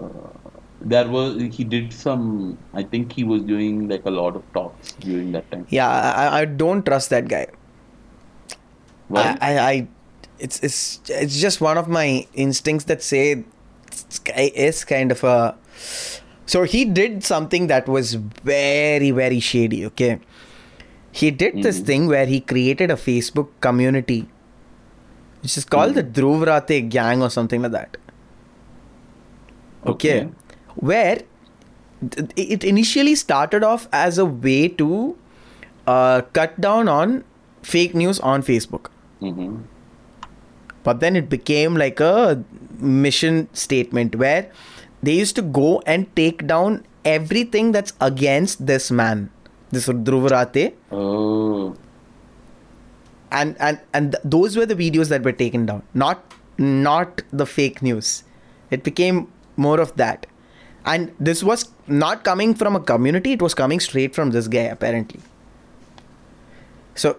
there was he did some. I think he was doing like a lot of talks during that time. Yeah, I, I- don't trust that guy. Why? I, I, I, it's it's it's just one of my instincts that say this guy is kind of a. So he did something that was very very shady. Okay, he did this Mhm. thing where he created a Facebook community, which is called the Dhruv Rathee Gang or something like that. Okay, Okay. Where it initially started off as a way to uh, cut down on fake news on Facebook. hmm But then it became like a mission statement where they used to go and take down everything that's against this man, this Dhruv Rathee. Oh. And, and, and th- those were the videos that were taken down, not, not the fake news. It became more of that. And this was not coming from a community, it was coming straight from this guy, apparently. So,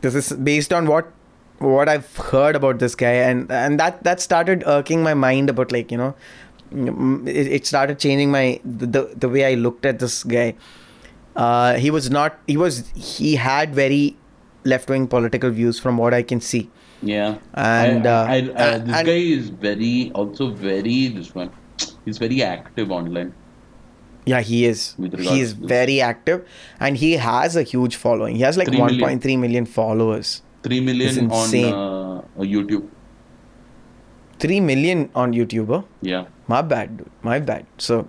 this is based on what what I've heard about this guy, and and that that started irking my mind about like you know, it, it started changing my the, the way I looked at this guy. Uh, he was not. He was. He had very left wing political views, from what I can see. Yeah. And, I, uh, I, I, uh, this and- guy is very also very this one. He's very active online. Yeah, he is. He is very active, and he has a huge following. He has like Three million. 1.3 million followers. Three million on uh, YouTube. 3 million on YouTube. huh? Yeah. My bad, dude. My bad. So,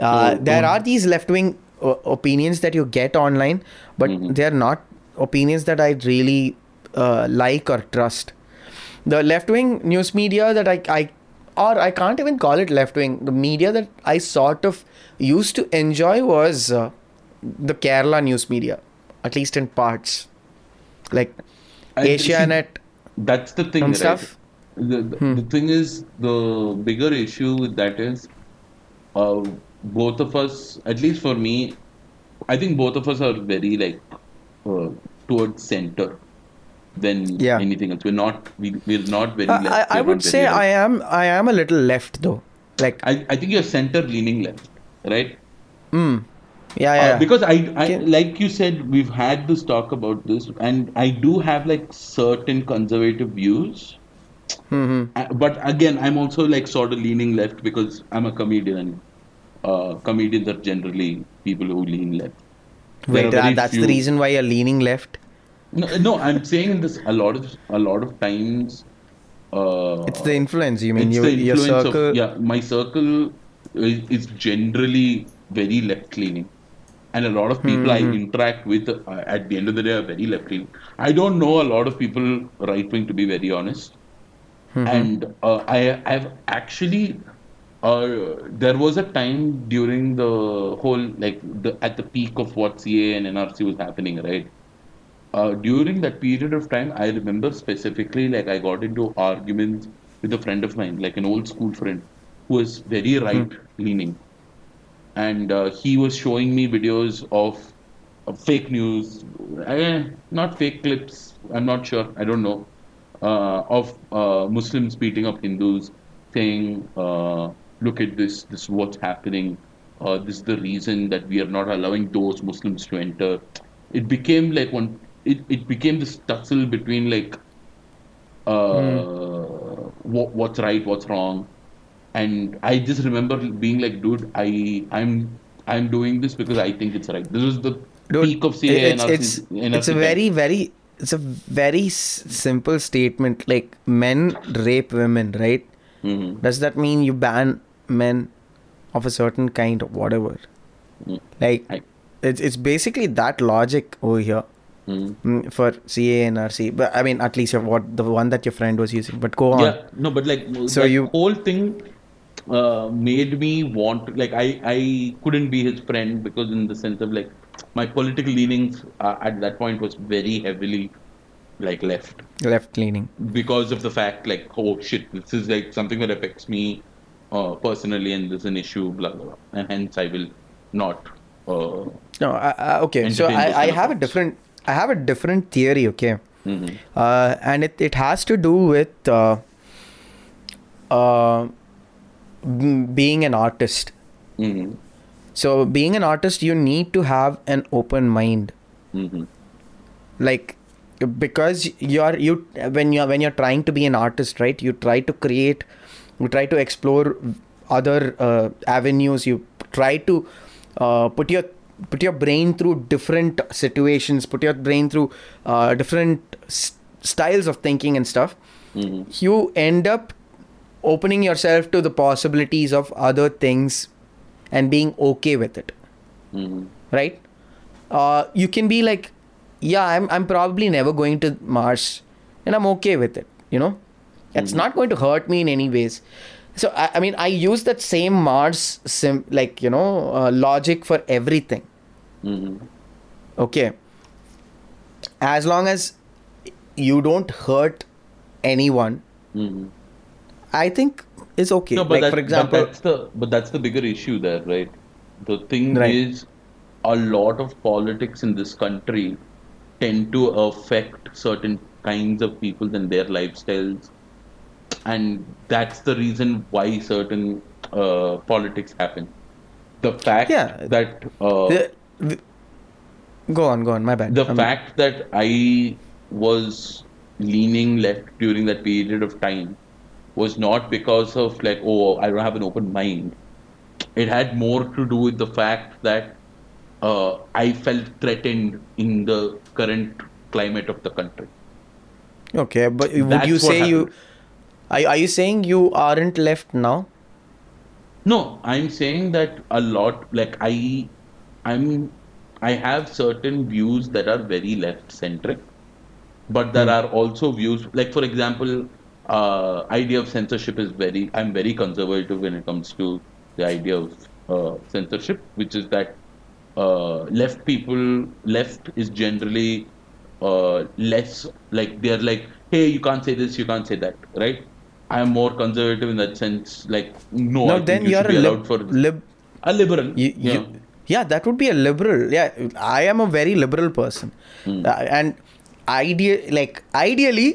uh, So, there um, are these left wing uh, opinions that you get online, but Mhm. they are not opinions that I really uh, like or trust. The left wing news media that I, I, or I can't even call it left wing, the media that I sort of used to enjoy was uh, the Kerala news media, at least in parts. Like I- Asianet. That's the thing, right? stuff? The, the, Hmm. the thing is, the bigger issue with that is, uh, both of us, at least for me, I think both of us are very like uh, towards center than Yeah. anything else. We're not we, we're not very I, left. I, I would say. I am I am a little left though. Like I, I think you're center leaning left, right? mm, yeah Uh, yeah. because I, I Okay. like you said we've had this talk about this and I do have like certain conservative views hmm Uh, but again I'm also like sort of leaning left because I'm a comedian uh, comedians are generally people who lean left There Wait, uh, that's the reason why you're leaning left. No, no I'm saying this a lot of a lot of times uh, It's the influence. You mean it's you, the your circle? Of, yeah, my circle is, is generally very left leaning, and a lot of people Mm-hmm. I interact with uh, at the end of the day are very left leaning. I don't know a lot of people right wing to be very honest, Mm-hmm. and uh, I I've actually. Uh, there was a time during the whole like the at the peak of what CAA and NRC was happening, right? Uh, during that period of time, I remember specifically like I got into arguments with a friend of mine, like an old school friend, who was very right leaning, and uh, he was showing me videos of, of fake news, eh, not fake clips. I'm not sure. I don't know. Uh, of uh, Muslims beating up Hindus, saying, uh, "Look at this. This is what's happening. Uh, this is the reason that we are not allowing those Muslims to enter." It became like one. It, it became this tussle between like uh, what, what's right, what's wrong, and I just remember being like, "Dude, I I'm I'm doing this because I think it's right." This was the Dude, peak of CAA it's, and it's, it's a very very it's a very s- simple statement like men rape women right? Hmm does that mean you ban men of a certain kind or whatever? Mm. like I- it's, it's basically that logic over here mm, for caa and nrc but i mean at least what the one that your friend was using. But go on. Yeah, no, but like So you- whole thing uh, made me want like I I couldn't be his friend because in the sense of like my political leanings uh, at that point was very heavily like left. Left leaning. Because of the fact like oh shit this is like something that affects me uh, personally and there's an issue blah blah blah. And hence I will not uh, no okay. So i, I have a different i have a different theory okay mhm. uh, and it, it has to do with uh, uh, being an artist. Mhm. So, being an artist, you need to have an open mind. Mhm. Like, because you're you when you're when you're trying to be an artist, right? You try to create, you try to explore other uh, avenues. You try to uh, put your put your brain through different situations. Put your brain through uh, different s- styles of thinking and stuff. Mhm. you end up opening yourself to the possibilities of other things and being okay with it Mhm. right uh, you can be like yeah I'm, I'm probably never going to mars and i'm okay with it you know it's not going to hurt me in any ways so i, I mean i use that same mars sim like you know uh, logic for everything Mhm. okay as long as you don't hurt anyone Mhm. i think it's okay No, but, like that, for example but that's the but that's the bigger issue there, right? The thing Right. is, a lot of politics in this country tend to affect certain kinds of people and their lifestyles, and that's the reason why certain uh, politics happen. The fact Yeah. that uh, The- the- go on, go on. My bad. the Um, fact that I was leaning left during that period of time was not because of like, oh, I don't have an open mind. It had more to do with the fact that uh, I felt threatened in the current climate of the country. Okay, but would That's you say you? Are, are you saying you aren't left now? No, I'm saying that a lot. Like I, I'm, I have certain views that are very left centric, but there are also views. Like for example, uh, idea of censorship is very. I'm very conservative when it comes to the idea of uh, censorship, which is that uh, left people, left is generally uh, less like they're like, hey, you can't say this, you can't say that, right? I am more conservative in that sense. Like, no, no, I then you be a allowed lib. for lib a liberal. you, yeah. you, yeah that would be a liberal yeah i am a very liberal person Hmm. Uh, and ideal like ideally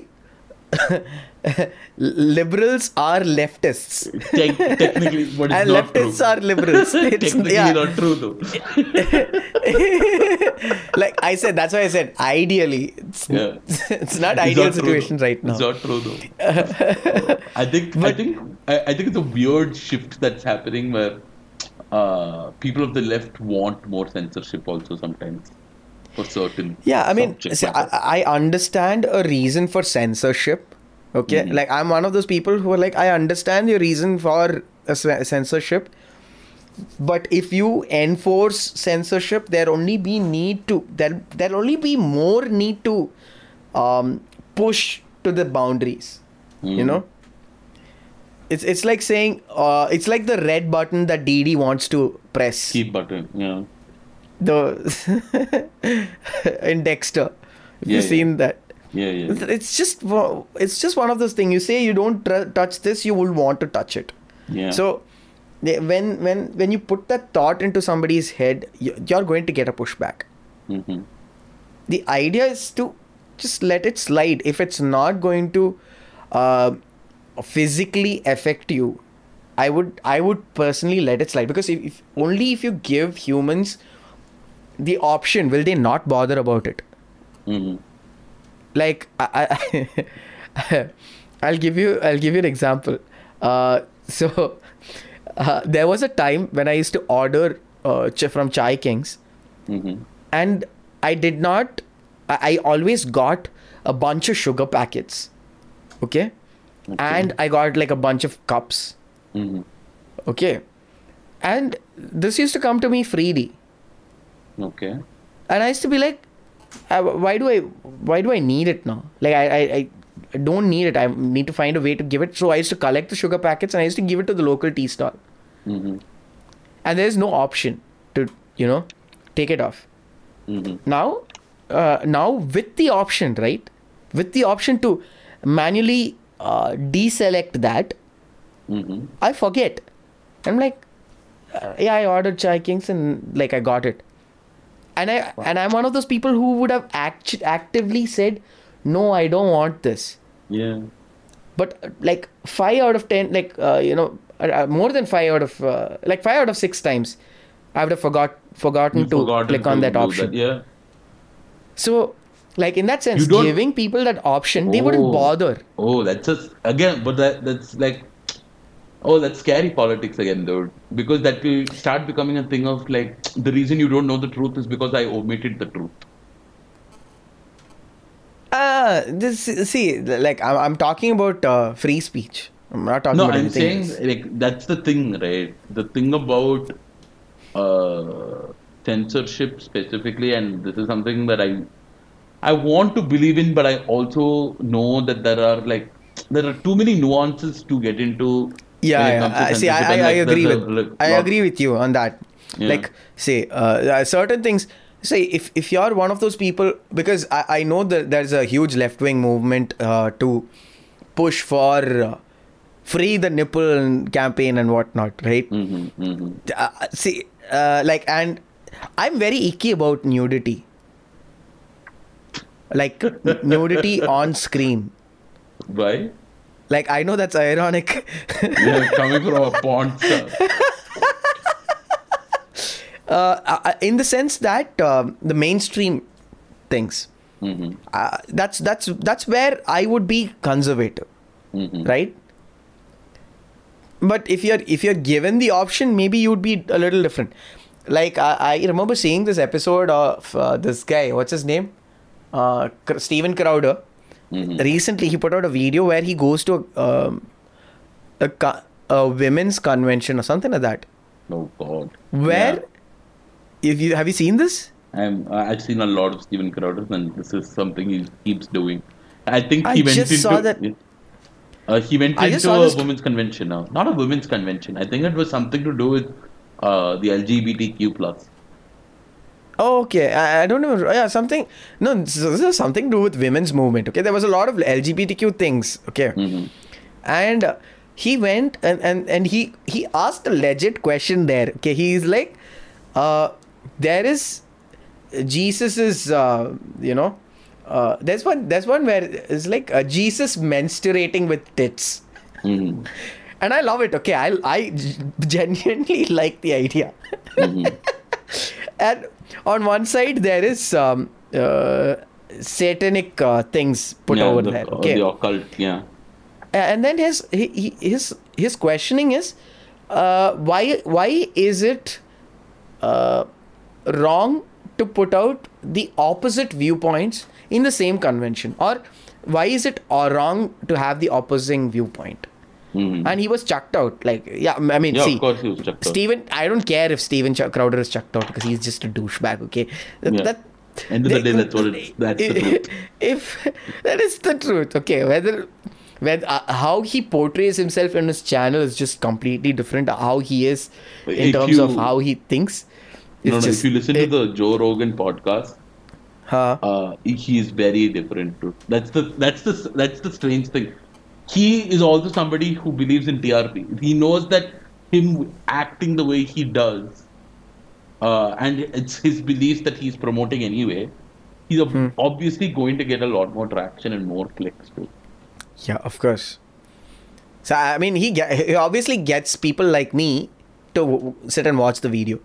liberals are leftists Te- technically, but and leftists true. are liberals it's, technically yeah. not true though. like i said that's why i said ideally it's, Yeah. it's not It's ideal not situation though. right now It's not true though. I think I think I, I think it's a weird shift that's happening where uh, people of the left want more censorship also sometimes for certain. Yeah, I mean, see. I, I understand a reason for censorship. Okay, Mm-hmm. like I'm one of those people who are like, I understand your reason for a censorship, but if you enforce censorship, there only be need to there there only be more need to um, push to the boundaries. You Mm. know, it's it's like saying uh, it's like the red button that Dee Dee wants to press keep button. Yeah. the in Dexter. If Yeah, you've yeah. seen that. Yeah, yeah. It's- just it's just one of those things. You say you don't tr- touch this, you will want to touch it. Yeah. So they- when when when you put that thought into somebody's head, you- you're going to get a pushback. hmm The idea is to just let it slide. If it's not going to uh, physically affect you, I would I would personally let it slide because if, if only if you give humans the option, will they not bother about it? hmm like I, I I'll give you I'll give you an example. Uh, so uh, there was a time when I used to order uh, from Chai Kings, hmm and I did not. I, I always got a bunch of sugar packets, okay, and I got like a bunch of cups, hmm okay, and this used to come to me freely, Okay. and I used to be like, uh, why do I why do I need it now? Like I, I I don't need it. I need to find a way to give it. So I used to collect the sugar packets and I used to give it to the local tea stall. hmm And there's no option to you know take it off. hmm Now, uh, now with the option, right? With the option to manually uh, deselect that, hmm I forget. I'm like, uh, yeah, I ordered Chai Kings and like I got it. And I and I'm one of those people who would have act- actively said, no, I don't want this. Yeah. But like five out of ten, like uh, you know, uh, uh, more than five out of uh, like five out of six times, I would have forgot forgotten You to forgotten click on to that do option. Yeah. So, like in that sense, giving people that option, they wouldn't Oh. bother. Oh, that's just again, but that that's like, oh, that's scary politics again, dude. Because that will start becoming a thing of like the reason you don't know the truth is because I omitted the truth. Uh, this see, like I'm, I'm talking about uh, free speech. I'm not talking No, about I'm anything. saying else. like that's the thing, right? The thing about uh, censorship specifically, and this is something that I I want to believe in, but I also know that there are like there are too many nuances to get into. Yeah, yeah. I, see, I, I, like, agree with a, I agree with you on that. Yeah. Like, say, uh, uh, certain things. Say, if if you're one of those people, because I, I know that there's a huge left wing movement uh, to push for uh, free the nipple campaign and whatnot, right? Mhm, mhm. uh, see uh, like and i'm very icky about nudity like nudity on screen Why? Like i know that's ironic. Yeah, coming from a porn star. uh, in the sense that um, the mainstream things Mhm, uh, that's that's that's where i would be conservative mhm. right? But if you're if you're given the option maybe you'd be a little different. Like i, I remember seeing this episode of uh, this guy what's his name? Uh, Steven Crowder Mhm. recently he put out a video where he goes to um, a, co- a women's convention or something like that Oh God. where Yeah. if you have you seen this I'm, I've seen a lot of Steven Crowder, and this is something he keeps doing. I think I he went just into. saw that- Uh, he went I into a women's convention now. Not a women's convention. I think it was something to do with uh, the LGBTQ plus. Oh, okay. I, I don't know. Yeah, something. No, this is something to do with women's movement. Okay, there was a lot of LGBTQ things. Okay, Mhm. and uh, he went and, and and he he asked a legit question there. Okay, he's like, uh, there is Jesus is uh, you know uh, there's one there's one where it's like uh, Jesus menstruating with tits. Mhm. And I love it. Okay, I I genuinely like the idea. and on one side there is um, uh, satanic uh, things put yeah, over the, there. uh, Okay, the occult. Yeah. and then his he, he- his his questioning is uh, why why is it uh, wrong to put out the opposite viewpoints in the same convention or why is it uh, wrong to have the opposing viewpoint Mhm. and he was chucked out like yeah i mean Yeah, see of course he was chucked out. Steven, I don't care if Steven Ch- Crowder is chucked out because he's just a douchebag. Okay, That- Yeah. that End of the day, that's what it's- that's the truth. If that is the truth, okay, whether when uh, how he portrays himself in his channel is just completely different. How he is in If terms of how he thinks. No, no, just- if you listen it- to the Joe Rogan podcast, Huh? uh, he is very different. Too. That's the that's the that's the strange thing. He is also somebody who believes in TRP. He knows that him acting the way he does, uh, and it's his beliefs that he's promoting anyway. He's ob- Hmm. obviously going to get a lot more traction and more clicks too. Yeah, of course. So I mean, he, get, he obviously gets people like me to w- sit and watch the video.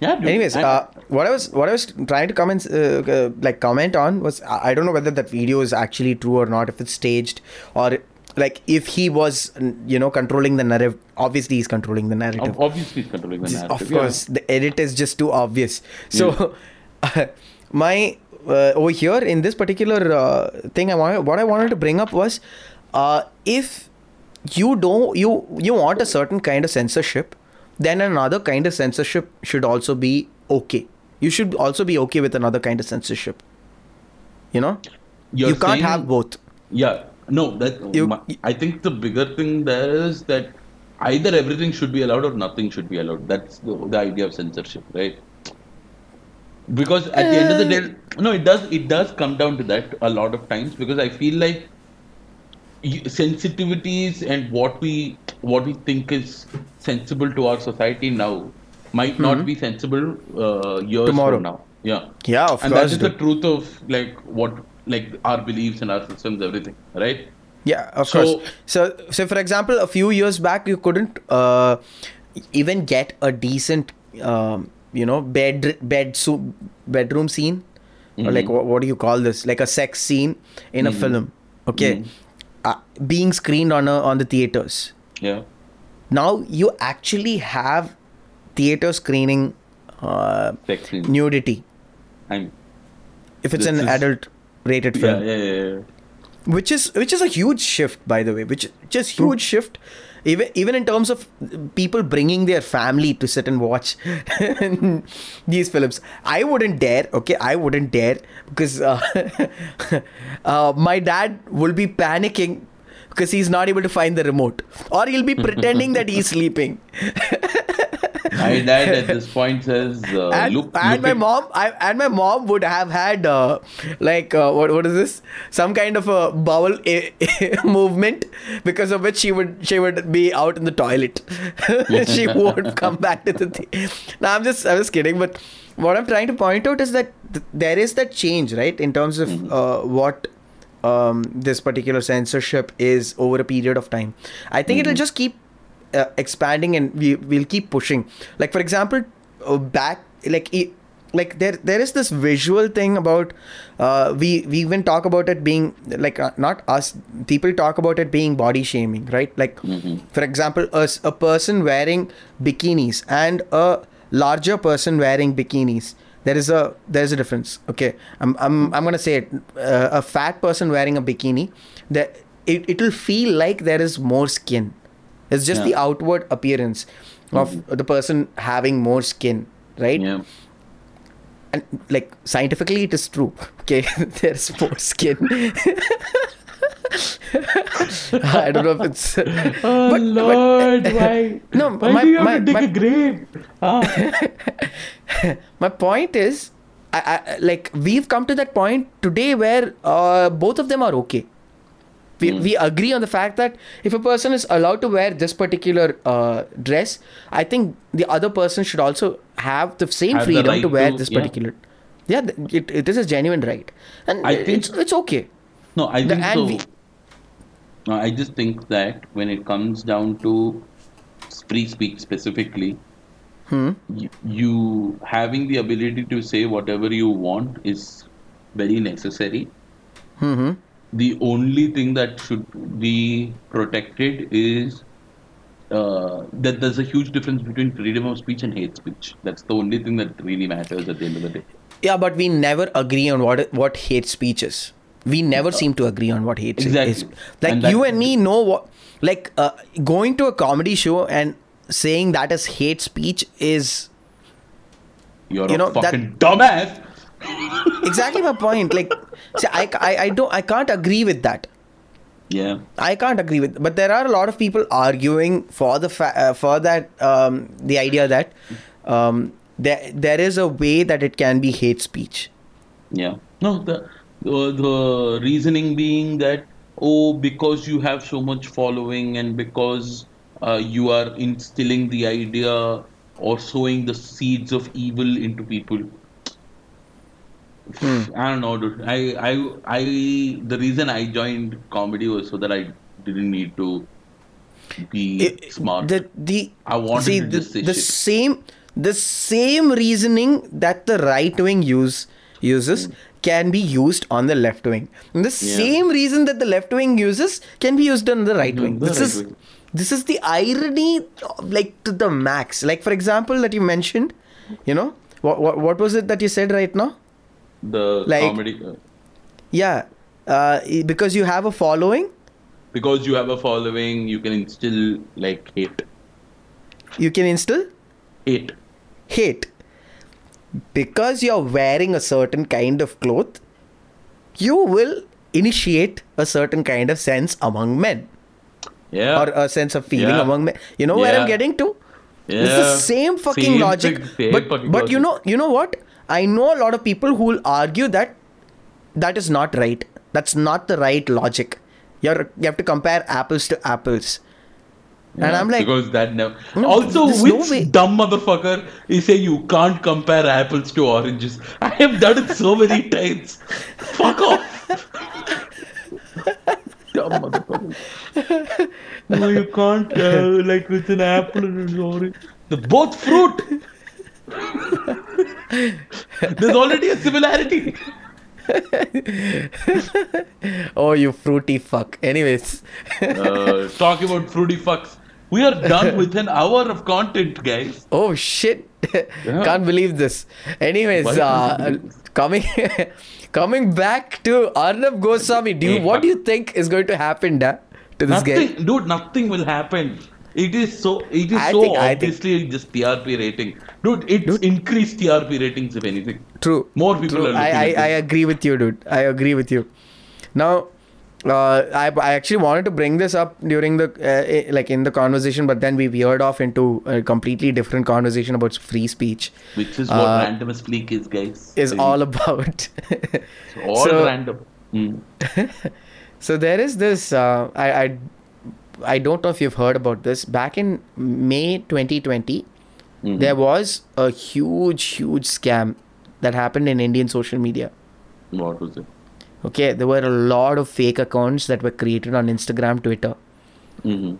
Yeah. dude. Anyways, uh, what I was what I was trying to comment uh, uh, like comment on was I don't know whether that video is actually true or not, if it's staged or like if he was you know controlling the narrative. Obviously, he's controlling the narrative. obviously, he's controlling the narrative. of yeah. course, the edit is just too obvious. So, my uh, over here in this particular uh, thing, I wanted what I wanted to bring up was uh, if you don't you you want a certain kind of censorship, then another kind of censorship should also be okay. You should also be okay with another kind of censorship. You know, You're you can't saying- have both. Yeah, no, that You- my- I think the bigger thing there is that either everything should be allowed or nothing should be allowed. That's the, the idea of censorship, right? Because at the end of the day, no, it does it does come down to that a lot of times because I feel like sensitivities and what we what we think is sensible to our society now might not be sensible uh, years Tomorrow. from now. Yeah Yeah, of course. and that is the truth of like what like our beliefs and our systems everything right Yeah, of So- course. So, so for example, a few years back, you couldn't uh, even get a decent, um, you know, bed bed so, bedroom scene, or like what, what do you call this? Like a sex scene in a film. Okay, uh, being screened on a on the theaters. yeah Now you actually have theater screening uh, nudity I'm, if it's an is- adult rated yeah, film. yeah, yeah, yeah. which is which is a huge shift by the way which just huge shift even even in terms of people bringing their family to sit and watch these films i wouldn't dare okay i wouldn't dare because uh, uh, my dad will be panicking because he's not able to find the remote. Or he'll be pretending that he's sleeping. My dad at this point says uh, and, look, and look my at- mom I, and my mom would have had uh, like uh, what what is this? Some kind of a bowel a- movement because of which she would she would be out in the toilet. She won't come back to the thing now i'm just i'm just kidding but what i'm trying to point out is that th- there is that change right in terms of uh, what um, this particular censorship is over a period of time. I think it'll just keep uh, expanding and we will keep pushing. Like for example uh, back like e- like there there is this visual thing about uh, we we even talk about it being like uh, not us people talk about it being body shaming right? Like for example a, a person wearing bikinis and a larger person wearing bikinis there is a there's a difference. Okay. I'm i'm, I'm gonna say it. Uh, a fat person wearing a bikini that it, it'll feel like there is more skin. It's just Yeah. the outward appearance of the person having more skin right? Yeah. And like scientifically it is true. Okay. There's more skin i don't know if it's oh but- but- lord why No, why my- do you have my- to dig my- a grave ah. my point is I, I like we've come to that point today where uh, both of them are okay we, we agree on the fact that if a person is allowed to wear this particular uh, dress, I think the other person should also have the same Have the freedom right to wear to- this particular. Yeah, th- it, it is a genuine right, and I think- it's it's okay. No, I The- think and so. we- I just think that when it comes down to free speech specifically, Hmm. you, you having the ability to say whatever you want is very necessary. hmm The only thing that should be protected is uh, that there's a huge difference between freedom of speech and hate speech. That's the only thing that really matters at the end of the day. Yeah, but we never agree on what what hate speech is. We never seem to agree on what hate Exactly. is. Like And you and me know what. Like uh, going to a comedy show and saying that is hate speech is You're You a know, that- fucking dumbass. exactly my point. Like, see, I, I, I don't, I can't agree with that. Yeah. I can't agree with, but there are a lot of people arguing for the fa- uh, for that um, the idea that um, there there is a way that it can be hate speech. Yeah. No, the the, the reasoning being that oh, because you have so much following and because uh, you are instilling the idea or sowing the seeds of evil into people. I don't know, dude. I, I, I. The reason I joined comedy was so that I didn't need to be It- smart. The the I wanted see to the, just say the same the same reasoning that the right wing use uses can be used on the left wing. And the same reason that the left wing uses can be used on the right wing. the This right is wing. this is the irony like to the max. Like for example that you mentioned, you know, what what, what was it that you said right now? the like- comedy uh, Yeah. Uh, because you have a following, because you have a following, you can instill like hate, you can instill hate. hate because you're wearing a certain kind of cloth you will initiate a certain kind of sense among men. Yeah. or a sense of feeling Yeah. among men. You know where i'm getting to? It's the same fucking Same logic. same but fucking but you know you know what? I know a lot of people who will argue that that is not right. That's not the right logic. You're you have to compare apples to apples and i'm like because that never. No, also, there's no which dumb motherfucker is say you can't compare apples to oranges? I have done it so many times. Fuck off. dumb motherfucker. No, you can't. Uh, like with an apple and an orange. The both fruit. There's already a similarity. oh you fruity fuck anyways Uh, talk about fruity fucks. We are done with an hour of content, guys. Oh shit! Can't believe this. Anyways, uh, you believe this? coming coming back to Arnab Goswami, do you, what do you think is going to happen da, to this guy? Nothing, dude. Nothing will happen. It is so. It is I so think- I think- obviously just TRP rating, dude. It's increased TRP ratings if anything. True. More people True. are looking I, I, I agree with you, dude. I agree with you. Now, uh, I, I actually wanted to bring this up during the uh, eh, like in the conversation, but then we veered off into a completely different conversation about free speech. Which is what uh, Random as Fleek is, guys. Is Really. all about. all so- random. Mm. So there is this. Uh, I, I I don't know if you've heard about this. Back in May 2020, Mhm. there was a huge, huge scam that happened in Indian social media. What was it? Okay, there were a lot of fake accounts that were created on Instagram, Twitter. hmm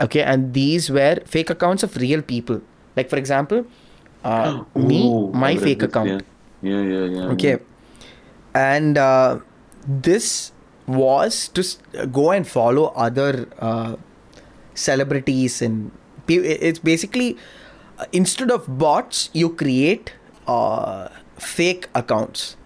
Okay, and these were fake accounts of real people. Like for example, uh, me, Oh, my fake this, account. Yeah, yeah, yeah. yeah Okay. And uh, this was to go and follow other uh, celebrities and it's basically uh, instead of bots, you create uh, fake accounts.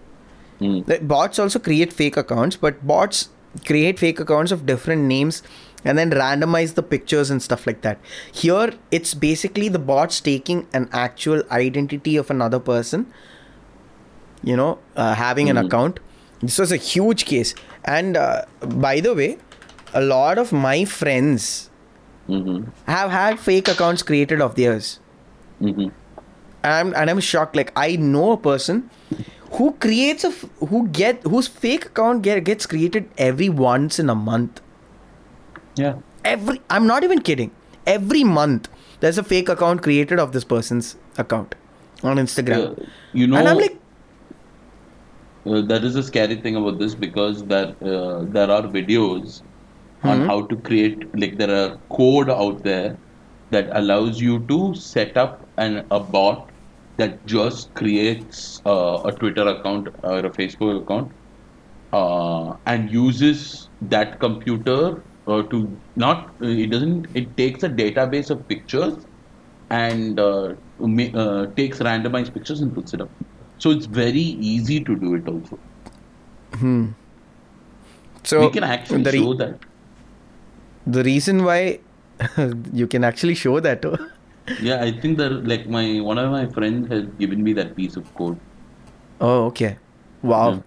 Mm. The bots also create fake accounts, but bots create fake accounts of different names and then randomize the pictures and stuff like that. Here, it's basically the bots taking an actual identity of another person, you know, uh, having an Mhm. account. This was a huge case. And uh, by the way, a lot of my friends hmm have had fake accounts created of theirs. hmm and I'm, and I'm shocked. Like I know a person who creates a f- who get whose fake account get, gets created every once in a month. Yeah. Every I'm not even kidding. Every month there's a fake account created of this person's account on Instagram. Uh, you know, and I'm like, uh, that is a scary thing about this because there uh, there are videos Hmm. on how to create like there are code out there that allows you to set up an a bot that just creates uh, a Twitter account or a Facebook account uh, and uses that computer uh, to not it doesn't it takes a database of pictures and uh, uh, takes randomized pictures and puts it up so it's very easy to do it also Hmm. so we can actually re- show that the reason why you can actually show that. Yeah i think that like my one of my friends has given me that piece of code Oh, okay. Wow. Yeah.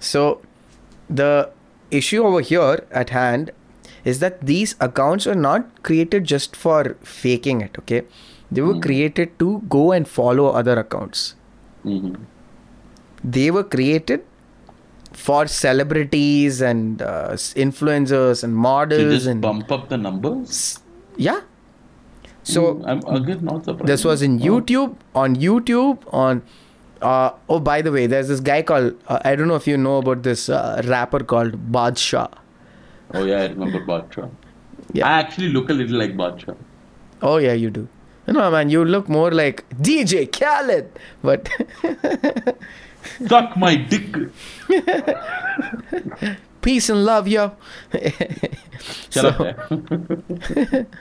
So, the issue over here at hand is that these accounts are not created just for faking it, okay? They were Mhm. created to go and follow other accounts. hmm They were created for celebrities and uh, influencers and models just and bump up the numbers yeah. So Mm, i'm again not surprised this was in Oh. YouTube, on YouTube, on. Uh, oh, by the way, there's this guy called. Uh, I don't know if you know about this uh, rapper called Badshah. oh yeah i remember Badshah. Yeah. i actually look a little like Badshah. Oh, yeah, you do. No, man, you look more like DJ Khaled. But suck my dick peace and love, yo. Shut So- up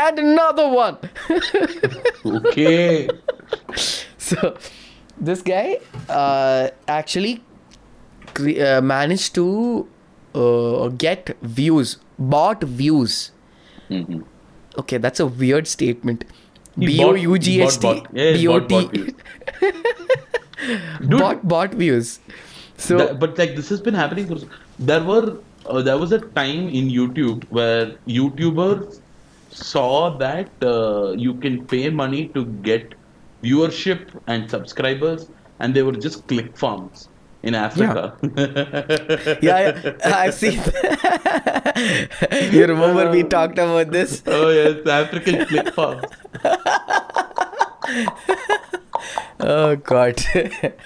and another one. okay. So this guy uh, actually cre- uh, managed to uh, get views bought views. Hmm okay that's a weird statement. B bought- o u g h t. bought- bought- yeah, b o t. Bought bought views. So That- but like this has been happening for there were uh, there was a time in youtube where youtubers saw that uh, you can pay money to get viewership and subscribers and they were just click farms in africa. Yeah, yeah i've seen you remember we talked about this? Oh yes african click farms. Oh god.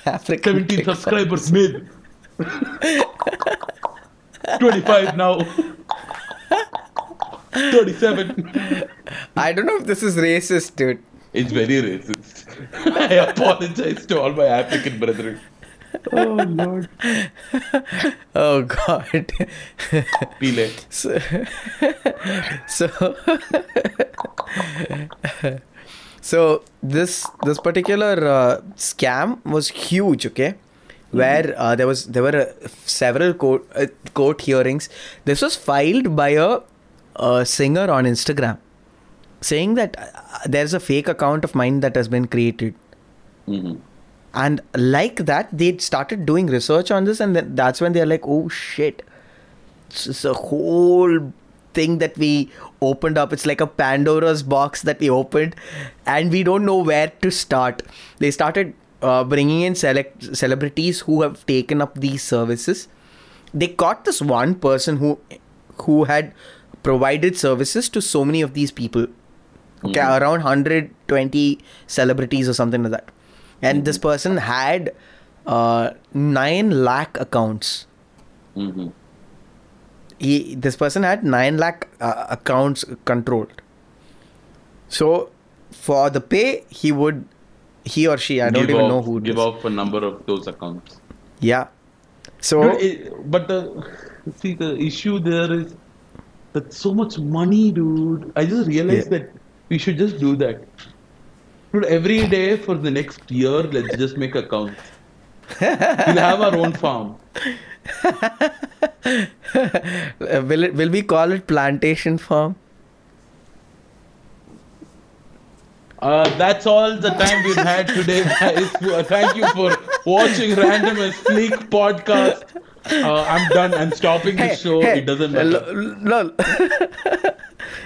African 17 subscribers made. 25 now 37 i don't know if this is racist dude It's very racist. I apologize to all my African brethren. Oh Lord. oh god Pile. so, so so this this particular uh, scam was huge okay where uh, there was there were uh, several court uh, court hearings this was filed by a, a singer on instagram saying that uh, there's a fake account of mine that has been created. Hmm and like that they started doing research on this and then that's when they're like oh shit. It's, it's a whole thing that we opened up. It's like a pandora's box that we opened and we don't know where to start. They started uh, bringing in select celebrities who have taken up these services. They caught this one person who who had provided services to so many of these people. Okay Mhm. around 120 celebrities or something like that. And this person had uh, 9 lakh accounts. Hmm. He this person had 9 lakh uh, accounts controlled. So for the pay he would he or she i don't give even off, know who it give is. off a number of those accounts. yeah. So Dude, it- but the see the issue there is that so much money, dude. I just realized Yeah. that we should just do that. Dude, every day for the next year, let's just make accounts. we'll have our own farm. will it will we call it plantation farm Uh, that's all the time we've had today, guys. Thank you for watching Random as Fleek podcast. Uh, I'm done. I'm stopping the show. it doesn't matter. no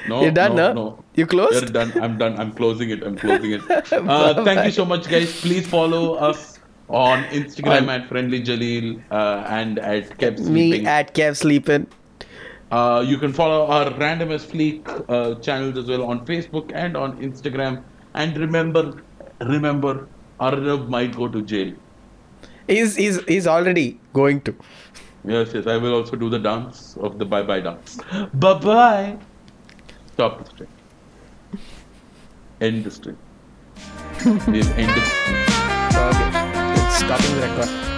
No, you're done no, no, no. you closed You're done. I'm done. I'm closing it. I'm closing it. Uh, thank you so much, guys. Please follow us on Instagram On- at Friendly Jaleel uh, and at Kev Sleeping. me at kev sleeping Uh, you can follow our Random as Fleek uh, channels as well on Facebook and on Instagram. And remember, remember, Arnab might go to jail. He's, he's, he's already going to. Yes, yes, I will also do the dance of the bye bye dance. Bye bye. Stop the stream. End the stream. We've ended the stream. Okay. It's stopping the record.